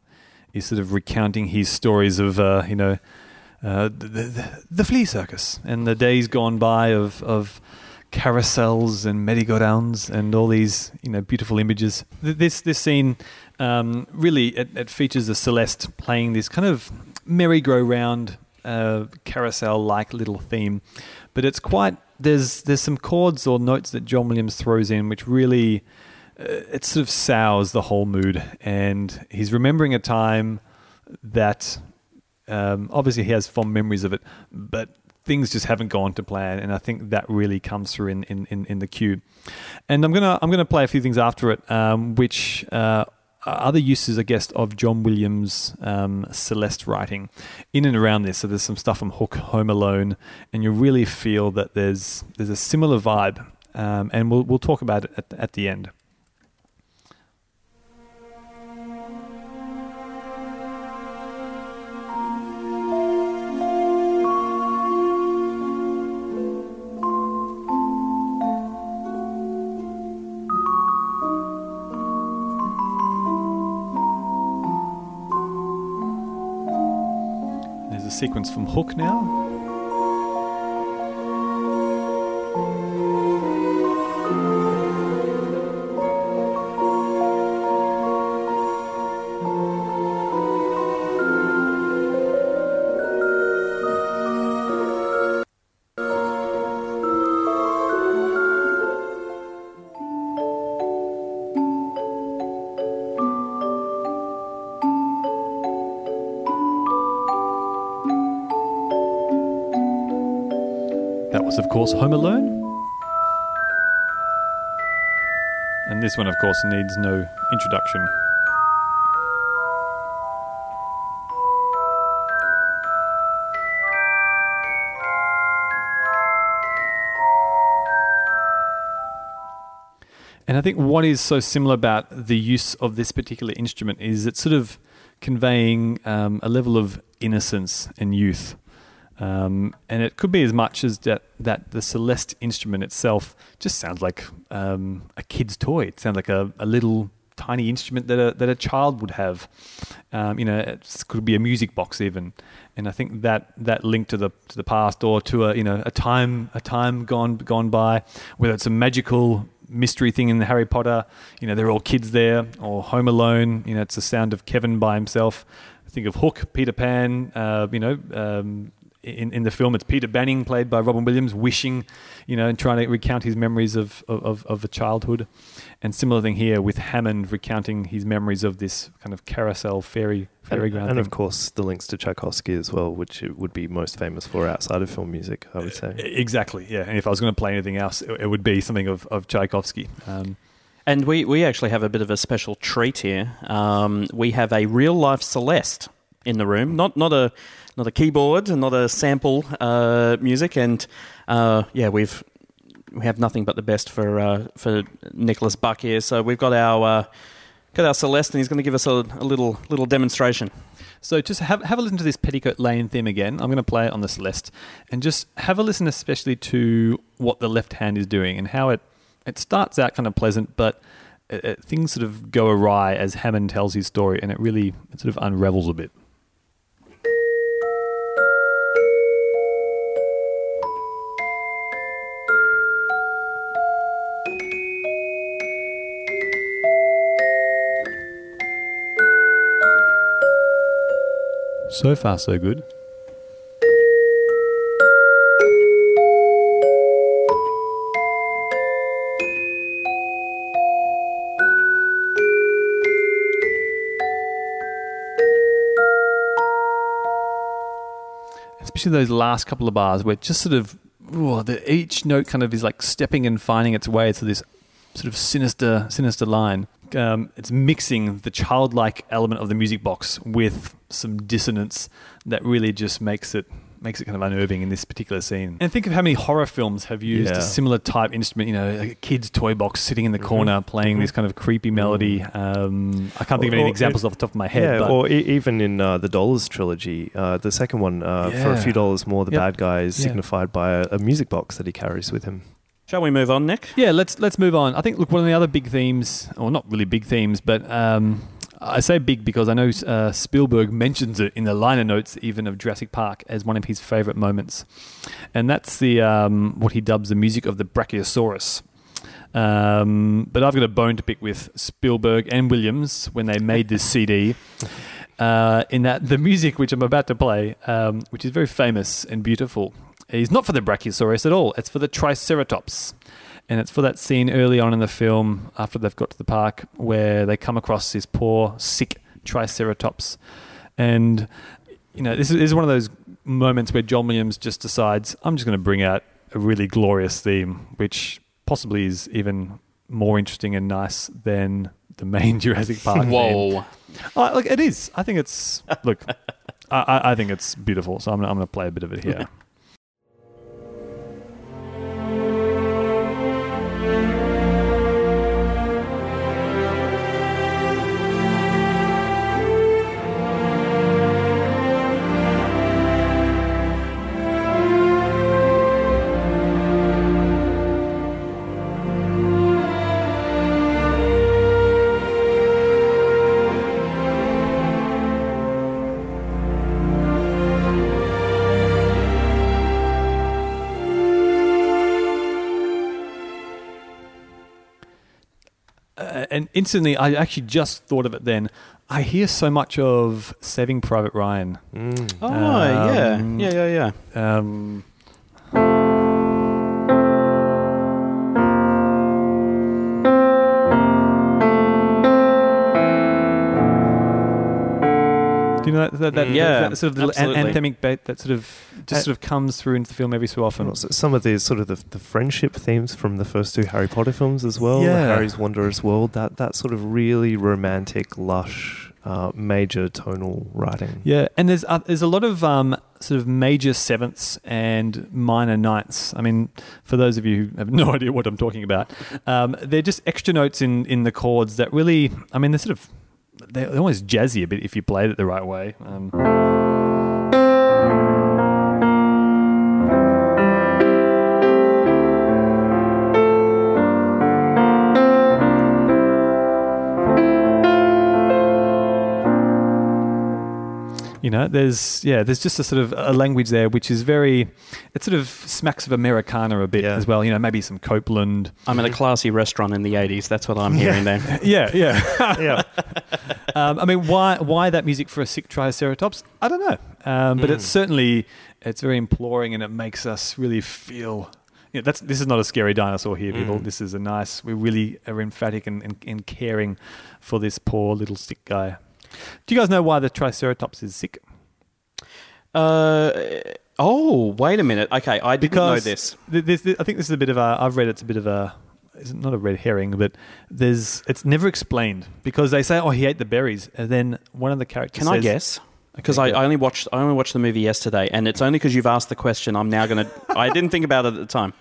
is sort of recounting his stories of, uh, you know, uh, the, the, the flea circus and the days gone by of, of carousels and merry-go-rounds and all these you know beautiful images. This this scene um, really it, it features the Celeste playing this kind of merry-go-round uh, carousel-like little theme, but it's quite there's there's some chords or notes that John Williams throws in which really uh, it sort of sours the whole mood, and he's remembering a time that um, obviously he has fond memories of it, but things just haven't gone to plan, and I think that really comes through in in, in, in the cue. And I'm gonna I'm gonna play a few things after it, um, which. Uh, other uses, I guess, of John Williams' um, Celeste writing in and around this. So there's some stuff from Hook, Home Alone, and you really feel that there's there's a similar vibe, um, and we'll we'll talk about it at, at the end. Sequence from Hook now. Course, Home Alone. And this one, of course, needs no introduction. And I think what is so similar about the use of this particular instrument is it's sort of conveying um, a level of innocence and youth. Um, and it could be as much as that, that the Celeste instrument itself just sounds like um, a kid's toy. It sounds like a, a little tiny instrument that a, that a child would have. Um, you know, it could be a music box even. And I think that, that link to the to the past or to a you know a time a time gone gone by, whether it's a magical mystery thing in the Harry Potter, you know, they're all kids there, or Home Alone, you know, it's the sound of Kevin by himself. Think of Hook, Peter Pan, uh, you know, um, in, in the film, it's Peter Banning, played by Robin Williams, wishing, you know, and trying to recount his memories of, of, of a childhood. And similar thing here with Hammond recounting his memories of this kind of carousel fairy And, fairyground. and thing. of course, the links to Tchaikovsky as well, which it would be most famous for outside of film music, I would say. Exactly, yeah. And if I was going to play anything else, it, it would be something of, of Tchaikovsky. Um, And we, we actually have a bit of a special treat here. Um, we have a real life Celeste in the room, not not a not a keyboard, not a sample uh, music, and uh, yeah, we've we have nothing but the best for uh, for Nicholas Buck here. So we've got our uh, got our Celeste, and he's going to give us a, a little little demonstration. So just have have a listen to this Petticoat Lane theme again. I'm going to play it on the Celeste, and just have a listen, especially to what the left hand is doing and how it it starts out kind of pleasant, but things sort of go awry as Hammond tells his story, and it really it sort of unravels a bit. So far, so good. Especially those last couple of bars where just sort of ooh, the, each note kind of is like stepping and finding its way to this sort of sinister, sinister line. Um, it's mixing the childlike element of the music box with some dissonance that really just makes it makes it kind of unnerving in this particular scene. And think of how many horror films have used Yeah. a similar type instrument. You know, like a kid's toy box sitting in the corner playing this kind of creepy melody. Um, I can't think of any examples it- off the top of my head. Yeah, but or e- even in uh, the Dollars trilogy, uh, the second one, uh, for a few dollars more, the Yep. bad guy is Yeah. signified by a, a music box that he carries with him. Shall we move on, Nick? Yeah, let's let's move on. I think look one of the other big themes, or not really big themes, but um, I say big because I know uh, Spielberg mentions it in the liner notes, even of Jurassic Park, as one of his favorite moments, and that's the um, what he dubs the music of the Brachiosaurus. Um, but I've got a bone to pick with Spielberg and Williams when they made this CD. Uh, in that the music which I'm about to play, um, which is very famous and beautiful, is not for the Brachiosaurus at all. It's for the Triceratops. And it's for that scene early on in the film, after they've got to the park, where they come across this poor, sick Triceratops. And, you know, this is, one of those moments where John Williams just decides, I'm just going to bring out a really glorious theme, which possibly is even more interesting and nice than the main Jurassic Park theme. Whoa. Uh, look, it is. I think it's, look, I, I- I think it's beautiful. So I'm, I'm going to play a bit of it here. and instantly, I actually just thought of it then. I hear so much of Saving Private Ryan. Oh, yeah. Um, Yeah, yeah, yeah. Um, do you know that, that, that, Mm. Yeah, that sort of the an- anthemic bait that sort of just Uh, sort of comes through into the film every so often? also some of the sort of the, the friendship themes from the first two Harry Potter films as well. Yeah. Harry's Wondrous World. That that sort of really romantic, lush, uh, major tonal writing. Yeah, and there's uh, there's a lot of um, sort of major sevenths and minor ninths. I mean, for those of you who have no idea what I'm talking about, um, they're just extra notes in in the chords that really, I mean, they're sort of they're almost jazzy a bit if you played it the right way. Um, You know, there's yeah, there's just a sort of a language there which is very, it sort of smacks of Americana a bit Yeah. as well. You know, maybe some Copland. I'm in a classy restaurant in the 80s. That's what I'm hearing there. Yeah, yeah. yeah. um, I mean, why why that music for a sick Triceratops? I don't know, um, but it's certainly it's very imploring and it makes us really feel. You know, that's this is not a scary dinosaur here, people. This is a nice. We really are emphatic and, and, and caring for this poor little sick guy. Do you guys know why the Triceratops is sick? Uh, oh, wait a minute. Okay, I didn't know this. th- this, I think this is a bit of a. I've read it's a bit of a. It's not a red herring, but there's. It's never explained because they say, "Oh, he ate the berries," and then one of the characters. Can I guess? Because Okay, I. I only watched I only watched the movie yesterday, and it's only because you've asked the question. I'm now going to. I didn't think about it at the time.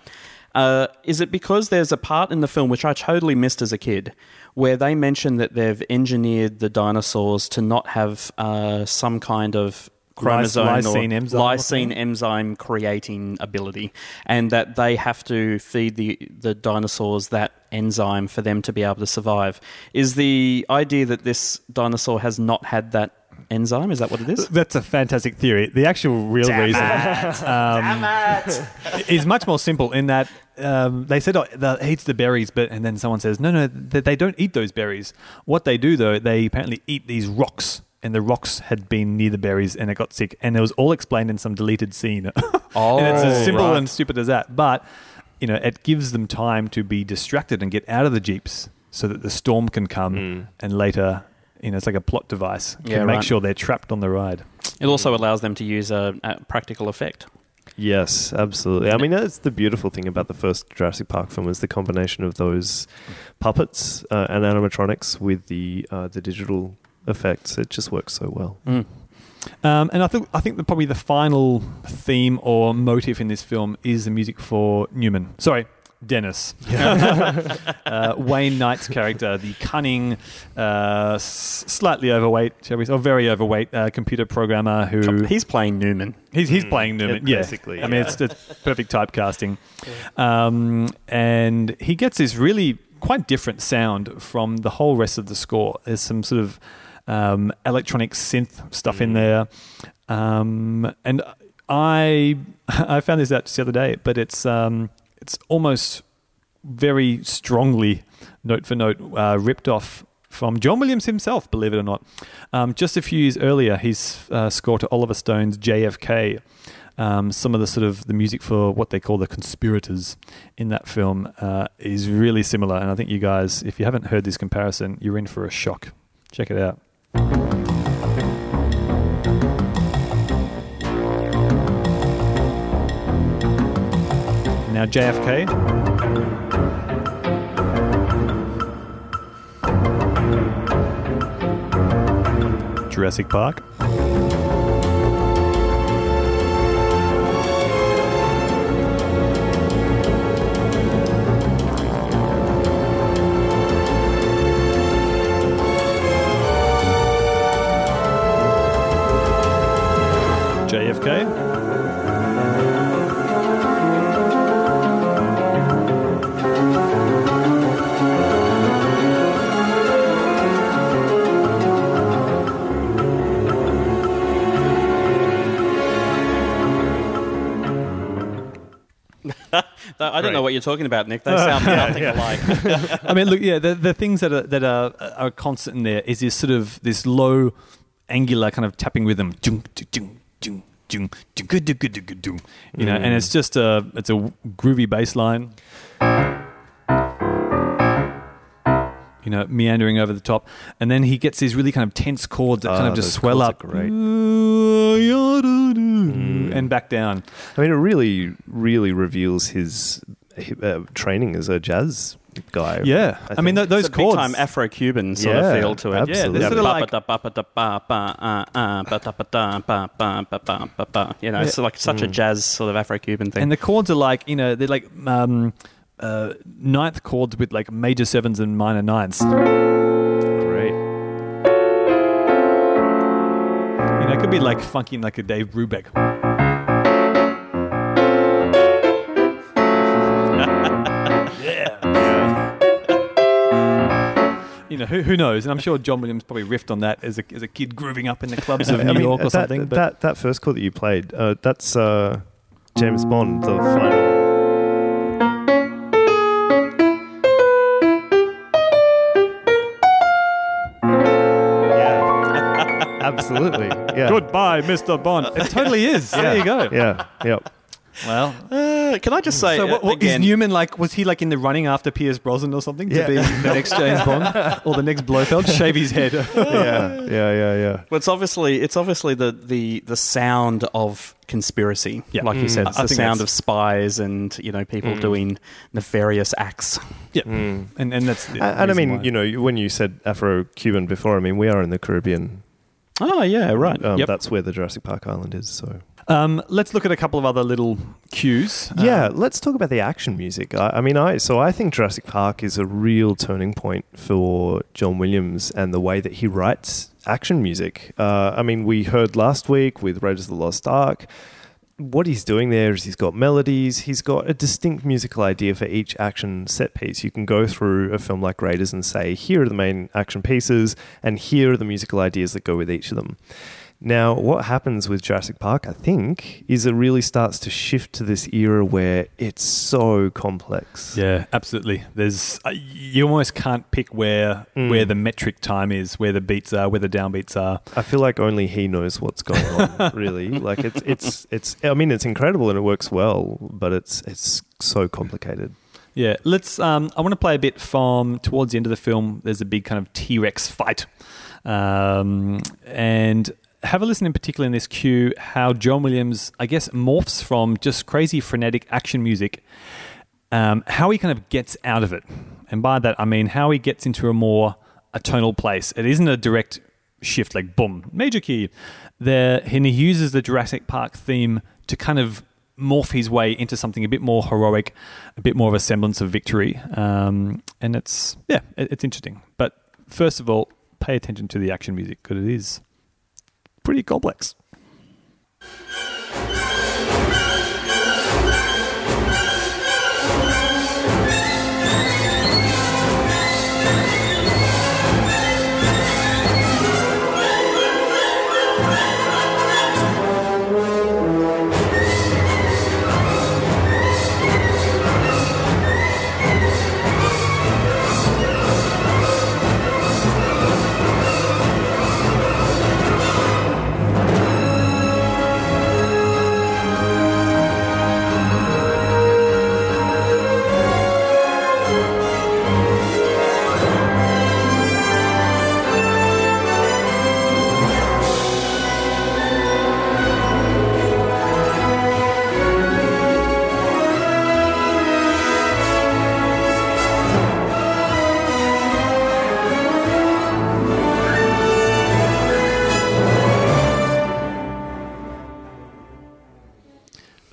Uh, is it because there's a part in the film which I totally missed as a kid, where they mention that they've engineered the dinosaurs to not have uh, some kind of chromosome lysine or enzyme lysine something? enzyme creating ability, and that they have to feed the the dinosaurs that enzyme for them to be able to survive. Is the idea that this dinosaur has not had that enzyme? Is that what it is? That's a fantastic theory. The actual real reason um, is much more simple in that um, they said oh, that eats the berries, but and then someone says no, no, th- they don't eat those berries. What they do though, they apparently eat these rocks. And the rocks had been near the berries, and it got sick. And it was all explained in some deleted scene. Oh, and it's as simple right. and stupid as that. But you know, it gives them time to be distracted and get out of the jeeps, so that the storm can come, and later, you know, it's like a plot device. Can Yeah, make right. sure they're trapped on the ride. It also allows them to use a, a practical effect. Yes, absolutely. I mean, that's the beautiful thing about the first Jurassic Park film is the combination of those puppets uh, and animatronics with the uh, the digital effects. It just works so well. Mm. Um, and I think I think that probably the final theme or motive in this film is the music for Newman. Sorry, Dennis. uh, Wayne Knight's character, the cunning, uh, s- slightly overweight, shall we say, or very overweight uh, computer programmer who He's playing Newman. He's, he's playing Newman, Yeah, yeah. basically, I mean, it's, it's perfect typecasting. Um, and he gets this really quite different sound from the whole rest of the score. There's some sort of um, electronic synth stuff in there, um, and I I found this out just the other day, but it's um, it's almost very strongly note for note uh, ripped off from John Williams himself, believe it or not. Um, just a few years earlier, he's uh, scored to Oliver Stone's JFK. Um, some of the sort of the music for what they call the conspirators in that film uh, is really similar, and I think you guys, if you haven't heard this comparison, you're in for a shock. Check it out. Now JFK. Jurassic Park. you're talking about, Nick. They sound nothing alike. I mean, look, yeah, the, the things that are that are, are constant in there is this sort of this low, angular kind of tapping rhythm. You know, mm. and it's mm. just a it's a groovy bass line. You know, meandering over the top, and then he gets these really kind of tense chords that oh, kind of just swell up, mm. and back down. I mean, it really, really reveals his uh, training as a jazz guy. Yeah, I, mean th- those It's chords. time Afro-Cuban sort Yeah, of feel to it. absolutely. Yeah, they're sort of like, you know, it's like such a jazz sort of Afro-Cuban thing. And the chords are like, you know, they're like um, uh, ninth chords with like major sevens and minor ninths. Great. You know, it could be like funky like a Dave Brubeck. Know, who, who knows? And I'm sure John Williams probably riffed on that as a, as a kid grooving up in the clubs of I New mean, York or that, something. But That, that first chord that you played, uh, that's uh, James Bond, the final. Yeah. Absolutely. Yeah. goodbye, Mr. Bond. It totally is. There you go. Yeah. Yep. Well, Uh, can I just say so what, what, is again? Newman like? Was he like in the running after Pierce Brosnan or something Yeah. to be the next James Bond or the next Blofeld? Shave his head. Yeah. Yeah. Yeah. Yeah. Well, it's obviously it's obviously the the the sound of conspiracy. Yeah. like you said, it's I the sound of spies and you know people doing nefarious acts. yeah, and and that's the And, and I mean, why. you know, when you said Afro-Cuban before, I mean, we are in the Caribbean. Oh yeah, right. Um, yep. That's where the Jurassic Park Island is. So Um, let's look at a couple of other little cues. yeah, Um, let's talk about the action music. I, I mean, I so I think Jurassic Park is a real turning point for John Williams and the way that he writes action music. Uh, I mean, we heard last week with Raiders of the Lost Ark. What he's doing there is he's got melodies. He's got a distinct musical idea for each action set piece. You can go through a film like Raiders and say, here are the main action pieces, and here are the musical ideas that go with each of them. Now, what happens with Jurassic Park, I think, is it really starts to shift to this era where it's so complex. Yeah, absolutely. There's uh, you almost can't pick where Mm. where the metric time is, where the beats are, where the downbeats are. I feel like only he knows what's going on. really, like it's it's it's. I mean, it's incredible and it works well, but it's it's so complicated. Yeah, let's. Um, I want to play a bit from towards the end of the film. There's a big kind of T Rex fight, um, and have a listen in particular in this cue how John Williams, I guess, morphs from just crazy frenetic action music, um, how he kind of gets out of it, and by that I mean how he gets into a more atonal place. It isn't a direct shift like boom major key. There, and he uses the Jurassic Park theme to kind of morph his way into something a bit more heroic, a bit more of a semblance of victory. Um, and it's yeah, it, it's interesting. But first of all, pay attention to the action music because it is pretty complex.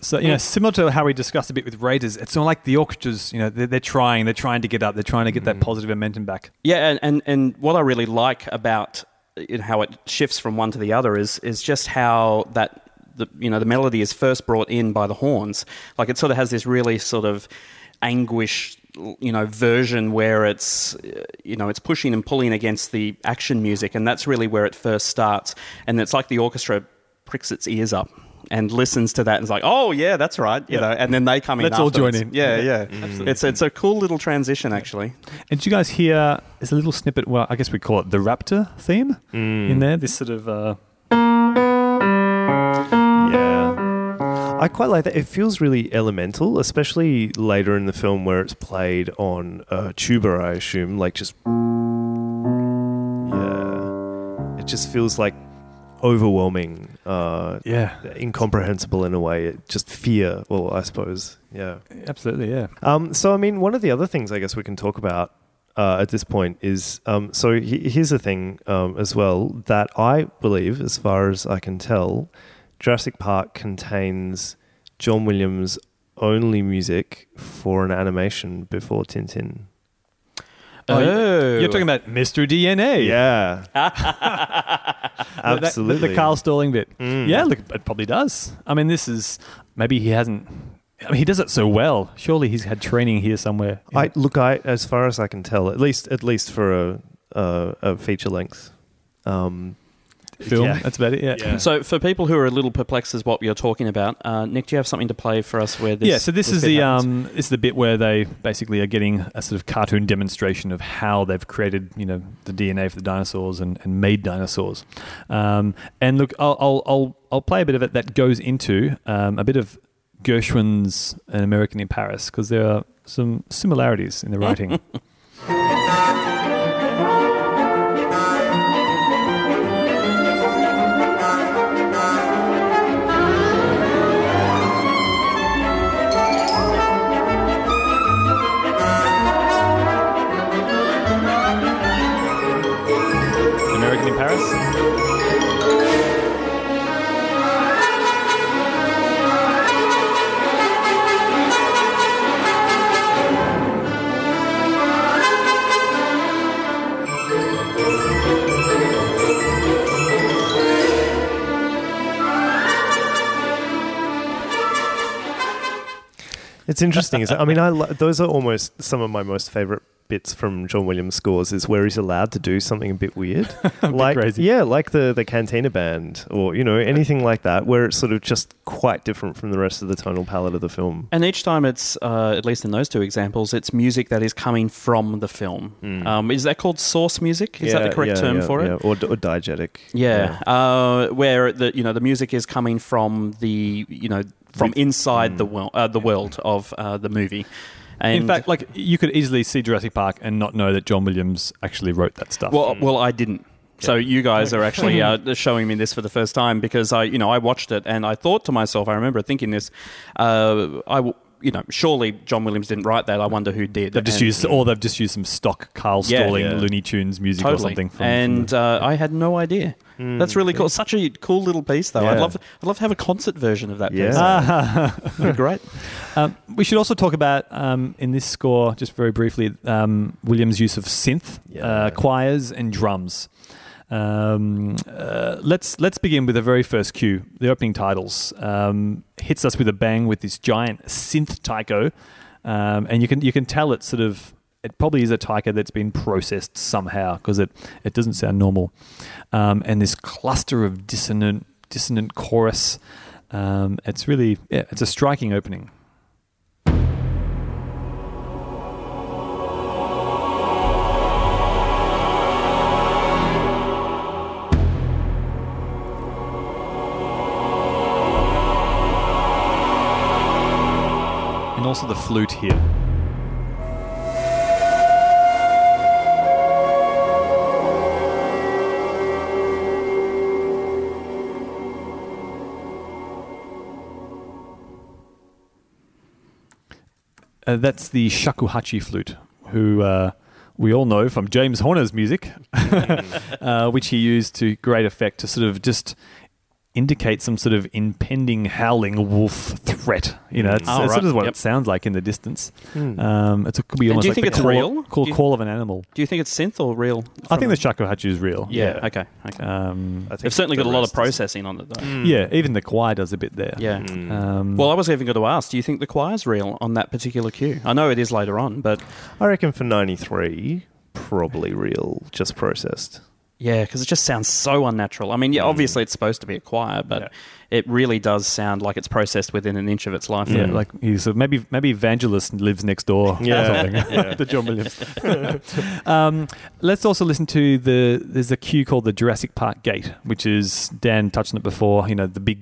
So you know, similar to how we discussed a bit with Raiders, it's not like the orchestras. You know, they're, they're trying, they're trying to get up, they're trying to get that mm-hmm. positive momentum back. Yeah, and, and, and what I really like about you know, how it shifts from one to the other is is just how that the you know the melody is first brought in by the horns. Like it sort of has this really sort of anguish you know version where it's you know it's pushing and pulling against the action music and that's really where it first starts and it's like the orchestra pricks its ears up and listens to that and is like oh yeah that's right you Yeah. know and then they come in Let's all join in. yeah Yeah. yeah it's it's a cool little transition actually And did you guys hear? There's a little snippet. Well, I guess we call it the Raptor theme Mm. in there. This sort of. Uh, Yeah. I quite like that. It feels really elemental, especially later in the film where it's played on a tuba, I assume. Like just. Yeah. It just feels like overwhelming, uh, yeah, incomprehensible in a way. It just fear, well, I suppose. Yeah. absolutely. Yeah. Um, so, I mean, one of the other things I guess we can talk about uh, at this point is um, so he- here's the thing um, as well that I believe, as far as I can tell, Jurassic Park contains John Williams' only music for an animation before Tintin. Oh, Oh. You're talking about Mr. DNA. Yeah. The- the- Absolutely. The, Carl Stalling bit. Mm. Yeah, look, it probably does. I mean, this is maybe he hasn't. I mean, he does it so well. Surely he's had training here somewhere. I look, I as far as I can tell, at least at least for a a, a feature length um, film. yeah. That's about it. Yeah. Yeah. So, for people who are a little perplexed as what you're talking about, uh, Nick, do you have something to play for us where this? yeah, so this, is the happens? um, this is the bit where they basically are getting a sort of cartoon demonstration of how they've created, you know, the DNA for the dinosaurs and, and made dinosaurs. Um, and look, I'll, I'll I'll I'll play a bit of it that goes into um, a bit of Gershwin's An American in Paris because there are some similarities in the writing. It's interesting. Is I mean, I lo- those are almost some of my most favorite bits from John Williams scores. Is where he's allowed to do something a bit weird, like crazy. yeah, like the the Cantina Band, or you know anything like that, where it's sort of just quite different from the rest of the tonal palette of the film. And each time it's, uh, at least in those two examples, it's music that is coming from the film. Um, is that called source music? Is that the correct yeah, term yeah, for it? or, or diegetic? Yeah, Uh, where the you know the music is coming from the you know from inside the world uh, the world of uh, the movie. And in fact, like you could easily see Jurassic Park and not know that John Williams actually wrote that stuff. well, well, I didn't. So you guys are actually uh, showing me this for the first time because I, you know, I watched it and I thought to myself, I remember thinking this, uh, I, w- you know, surely John Williams didn't write that. I wonder who did. they've just And- used, or they've just used some stock Carl Yeah, Stalling yeah. Looney Tunes music totally. or something. From, from and the- uh, I had no idea. That's really cool. Such a cool little piece, though. I'd Yeah. love, I'd love to have a concert version of that piece. Yeah. That'd be great. Um, we should also talk about um, in this score, just very briefly, um, Williams' use of synth, Yeah. uh, choirs, and drums. Um, uh, let's let's begin with the very first cue. The opening titles um, hits us with a bang with this giant synth taiko, um, and you can you can tell it's sort of it probably is a taiko that's been processed somehow because it it doesn't sound normal. Um, and this cluster of dissonant dissonant chorus. Um, it's really yeah, it's a striking opening. Also the flute here. Uh, that's the shakuhachi flute, who uh, we all know from James Horner's music, uh, which he used to great effect to sort of just indicate some sort of impending howling wolf threat. You know, it's, Oh, it's right. sort of what Yep. it sounds like in the distance. Hmm. Um, it's, it could be And almost do you like think the call, real? Call, you- call of an animal. Do you think it's synth or real? I think from- the shakuhachi is real. Yeah. Okay. okay. Um, They've certainly the got a lot of processing on it, though. Mm. yeah, even the choir does a bit there. Yeah. Mm. Um, Well, I was even going to ask, do you think the choir's real on that particular cue? I know it is later on, but I reckon for 93, probably real, just processed. Yeah, because it just sounds so unnatural. I mean, yeah, obviously it's supposed to be a choir, but Yeah. it really does sound like it's processed within an inch of its life. yeah, like he's maybe maybe Vangelis lives next door. Yeah. or something. Yeah. the John Williams. um, let's also listen to the. There's a cue called the Jurassic Park Gate, which is Dan touched on it before. You know the big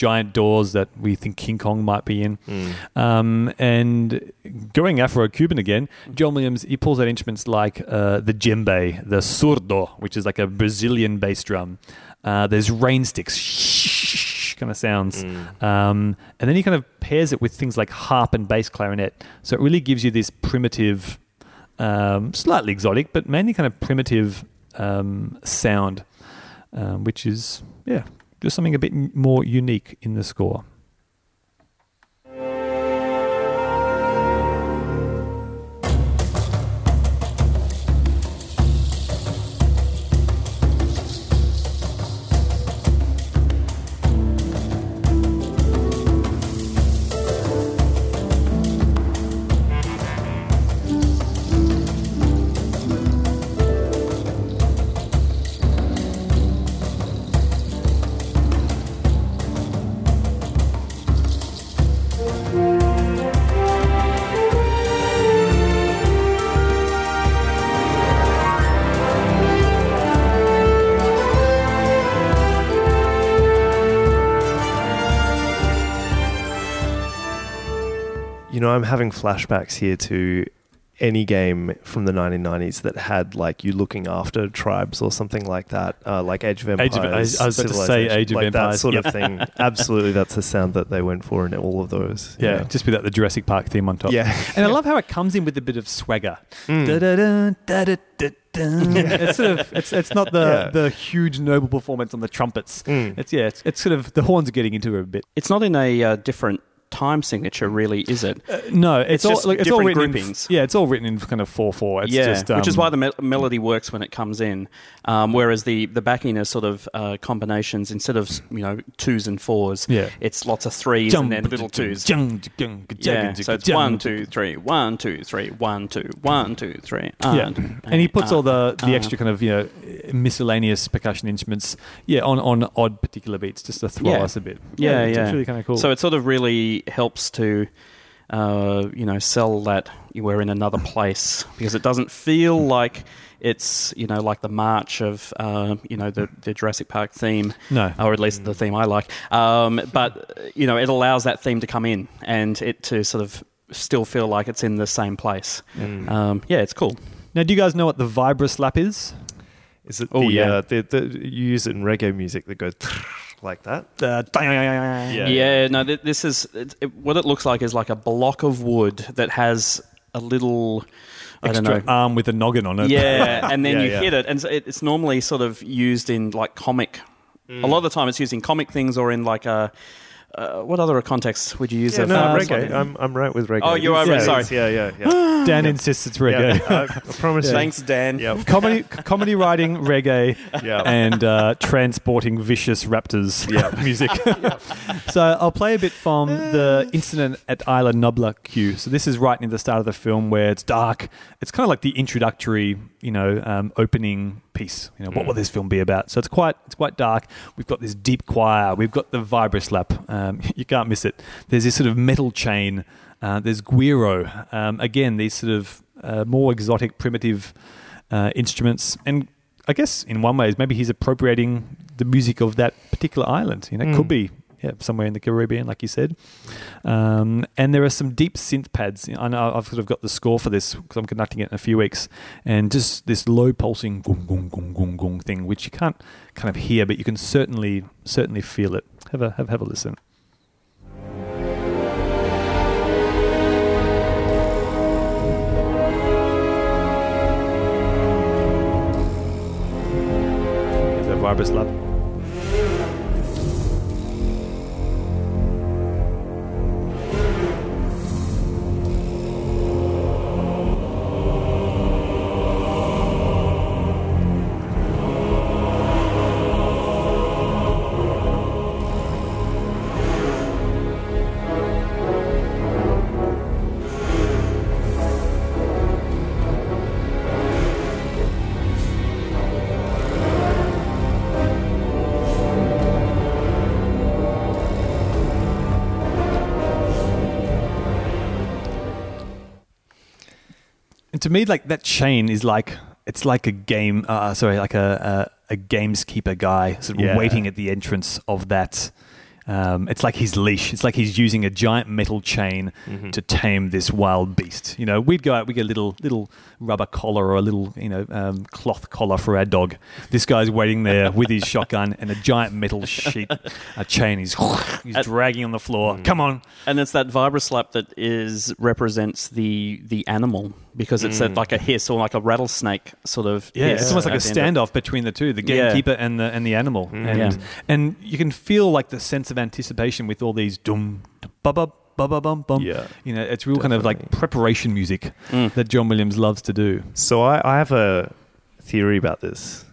giant doors that we think King Kong might be in. Mm. Um, and going Afro-Cuban again, John Williams he pulls out instruments like uh, the djembe, the surdo, which is like a Brazilian bass drum. Uh, there's rain sticks, kind of sounds, Mm. um, and then he kind of pairs it with things like harp and bass clarinet. So it really gives you this primitive, um, slightly exotic, but mainly kind of primitive um, sound, um, which is yeah, just something a bit more unique in the score. I'm having flashbacks here to any game from the 1990s that had like you looking after tribes or something like that, uh, like Age of Age Empires. of- I- I was about to say Age of like Empires, that sort yep. of thing. Absolutely, that's the sound that they went for in all of those. Yeah, just without the Jurassic Park theme on top. Yeah. and I love how it comes in with a bit of swagger. Mm. It's sort of it's it's not the Yeah. the huge noble performance on the trumpets. Mm. It's yeah, it's, it's sort of the horns are getting into it a bit. It's not in a uh, different time signature, really, is it? Uh, no, it's, It's all like, it's all different written groupings. In, yeah, it's all written in kind of four four. It's yeah, just, which is um, why the me- melody works when it comes in, um, whereas the the backing is sort of uh, combinations instead of you know twos and fours. Yeah. it's lots of threes and then little twos. Yeah, so it's one, two, three, one, two, three, one, two, one, two, three. Yeah, and- and he puts uh, all the the uh. extra kind of you know miscellaneous percussion instruments, yeah, on on odd particular beats just to throw Yeah. us a bit. Yeah, it's, yeah. it's really kind of cool. So it's sort of really helps to, uh, you know, sell that you were in another place because it doesn't feel like it's you know like the march of uh, you know the the Jurassic Park theme, no, or at least the theme I like. Um, but you know, it allows that theme to come in and it to sort of still feel like it's in the same place. Mm. Um, yeah, it's cool. now do you guys know what the vibra slap is? Is it Oh, the, yeah. uh, the, the you use it in reggae music that goes like that? Uh, Yeah. Yeah, no, th- this is it, it, what it looks like is like a block of wood that has a little. I extra don't know. arm with a noggin on it. Yeah, and then Yeah, you yeah. hit it, and it, it's normally sort of used in like comic. Mm. A lot of the time, it's used in comic things or in like a. Uh, what other contexts would you use? Yeah, a no, vibra slap reggae. I'm, I'm right with reggae. Oh, you are yeah, right, sorry. Yeah, yeah, yeah. Dan insists it's reggae. yeah I, I promise. Thanks, Dan. Yep. comedy, comedy writing, reggae, Yeah. and uh, transporting vicious raptors Yeah. music. so I'll play a bit from the incident at Isla Nublar cue. So this is right near the start of the film where it's dark. It's kind of like the introductory, you know, um, opening piece. You know, what will this film be about? So it's quite it's quite dark. We've got this deep choir. We've got the vibra slap. Um, you can't miss it. There's this sort of metal chain. Uh, there's guiro. Um, again, these sort of uh, more exotic, primitive uh, instruments. And I guess in one way, maybe he's appropriating the music of that particular island. You know, it could Mm. be yeah, somewhere in the Caribbean, like you said. Um, and there are some deep synth pads. I know I've sort of got the score for this because I'm conducting it in a few weeks, and just this low pulsing gung gung gung gung gung thing, which you can't kind of hear, but you can certainly certainly feel it. Have a have, have a listen. Is that to me, like that chain is like it's like a game. Uh, sorry, like a, a a gameskeeper guy sort of Yeah. waiting at the entrance of that. Um, it's like his leash. It's like he's using a giant metal chain Mm-hmm. to tame this wild beast. You know, we'd go out, we get a little little rubber collar or a little you know um, cloth collar for our dog. This guy's waiting there with his shotgun and a giant metal sheet, a chain. He's he's dragging on the floor. Mm. Come on, And it's that vibroslap that is represents the the animal because it's a, like a hiss or like a rattlesnake sort of. Yeah, it's almost like a at of- standoff between the two, the Yeah. gamekeeper and the and the animal, and Yeah. and you can feel like the sense of anticipation with all these dum ba ba ba ba bum bum. Yeah, you know, it's real kind of like preparation music Mm. that John Williams loves to do. So I, I have a theory about this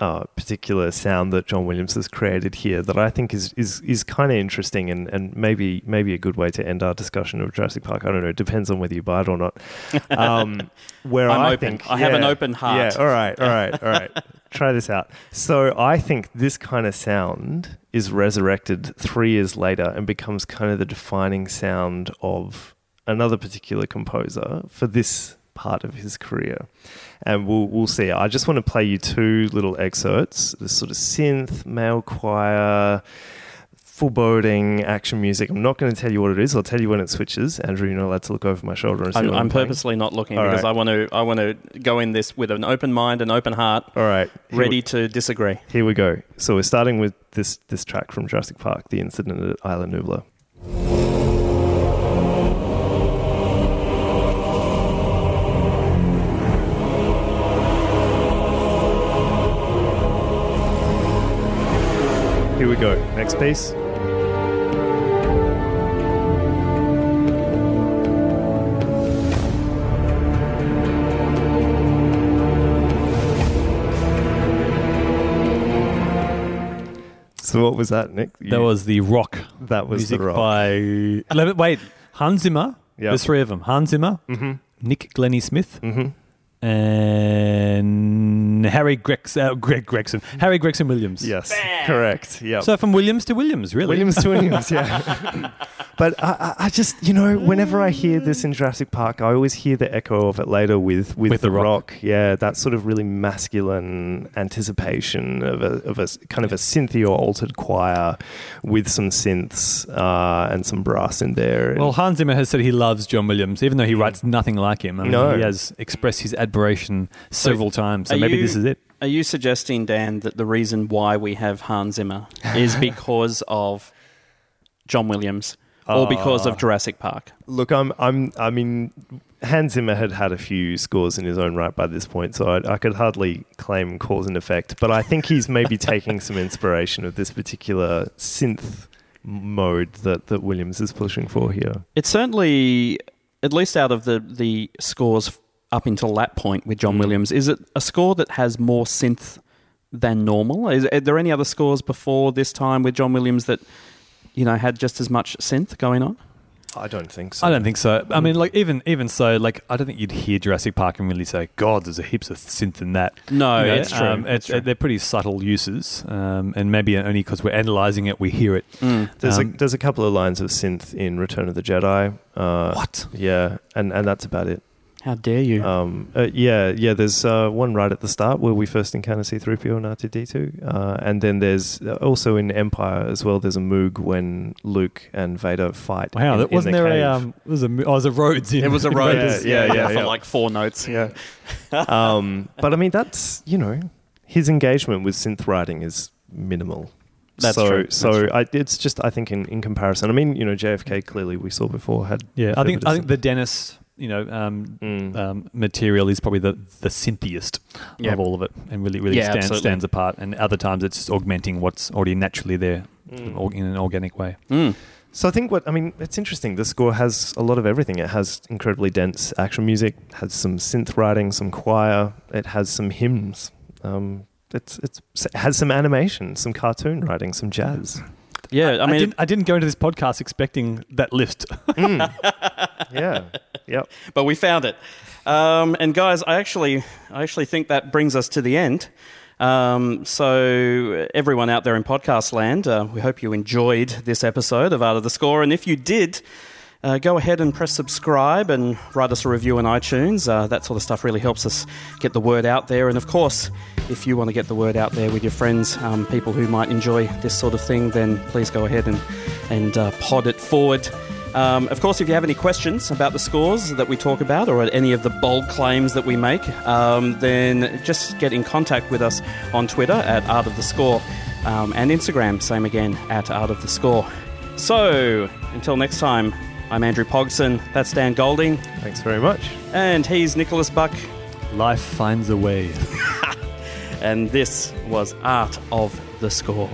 uh, particular sound that John Williams has created here that I think is is, is kind of interesting and, and maybe maybe a good way to end our discussion of Jurassic Park. I don't know. It depends on whether you buy it or not. Um, where I'm I open. think I have an open heart. Yeah. All right. All right. All right. Try this out. So I think this kind of sound is resurrected three years later and becomes kind of the defining sound of another particular composer for this part of his career. And we'll we'll see. I just want to play you two little excerpts. This sort of synth, male choir, foreboding action music. I'm not going to tell you what it is. I'll tell you when it switches. Andrew, you're not allowed to look over my shoulder and see I'm, I'm playing. purposely not looking All because right. I want to. I want to go in this with an open mind and open heart, All right. Here we- ready to disagree. Here we go. So we're starting with this this track from Jurassic Park, the incident at Isla Nublar. Go. Next piece. So what was that, Nick? You- That was the rock that was music the rock. by. Wait, Hans Zimmer. Yeah. There's three of them. Hans Zimmer, Mm-hmm. Nick Glennie Smith, Mm-hmm. And Harry Grex, uh, Greg Gregson. Harry Gregson Williams. Yes, correct. Yeah. So from Williams to Williams, really. Williams to Williams, yeah. but I, I- I just, you know, whenever I hear this in Jurassic Park, I always hear the echo of it later with with, With the, The rock. Rock. Yeah, that sort of really masculine anticipation of a of a s- kind of a synthy or altered choir with some synths uh, and some brass in there. Well, Hans Zimmer has said he loves John Williams, even though he writes nothing like him. I mean, No. he has expressed his admiration several times. So maybe you- this is it. Are you suggesting, Dan, that the reason why we have Hans Zimmer is because of John Williams or because Ah. of Jurassic Park? Look, I'm, I'm, I mean, Hans Zimmer had had a few scores in his own right by this point, so I, I could hardly claim cause and effect. But I think he's maybe taking some inspiration of this particular synth mode that, that Williams is pushing for here. It's certainly, at least out of the, the scores up until that point with John Mm. Williams, is it a score that has more synth than normal? Is, are there any other scores before this time with John Williams that, you know, had just as much synth going on? I don't think so. I don't think so. I mean, like even even so, like I don't think you'd hear Jurassic Park and really say, "God, there's a heaps of synth in that." No, You know, it's true. um, It's it's- they're pretty subtle uses, um, and maybe only because we're analyzing it, we hear it. Mm. There's Um, a there's a couple of lines of synth in Return of the Jedi. Uh, What? Yeah, and and that's about it. How dare you? Um, uh, yeah, yeah. There's uh, one right at the start where we first encounter C-3PO and R2D2, uh, and then there's uh, also in Empire as well. There's a Moog when Luke and Vader fight. Wow, in- that wasn't the there cave. a um, was a oh, it was a Rhodes. In, it was a in road. Raiders. Yeah, yeah, yeah, for like four notes. Yeah. um, but I mean, that's you know, his engagement with synth writing is minimal. That's so, true. That's So true. I, it's just I think in, in comparison. I mean, you know, JFK clearly we saw before had Yeah, a I fair think I think the Dennis, you know, um, Mm. um, material is probably the the synthiest Yeah. of all of it, and really really Yeah, stands stands apart. And other times it's just augmenting what's already naturally there Mm. in an organic way. Mm. So I think what I mean, it's interesting. The score has a lot of everything. It has incredibly dense action music, has some synth writing, some choir. It has some hymns. Um, it's it's it has some animation, some cartoon writing, some jazz. Yeah, I I, mean, didn't, I didn't go into this podcast expecting that list. Yeah, yep. but we found it. Um, and guys, I actually, I actually think that brings us to the end. Um, so everyone out there in podcast land, uh, we hope you enjoyed this episode of Art of the Score. And if you did, uh, go ahead and press subscribe and write us a review on iTunes. Uh, that sort of stuff really helps us get the word out there. And of course, if you want to get the word out there with your friends, um, people who might enjoy this sort of thing, then please go ahead and, and uh, pod it forward. Um, of course, if you have any questions about the scores that we talk about or any of the bold claims that we make, um, then just get in contact with us on Twitter at Art of the Score um, and Instagram, same again, at Art of the Score. So, until next time, I'm Andrew Pogson, that's Dan Golding, Thanks very much. and he's Nicholas Buc, Life finds a way. and this was Art of the Score.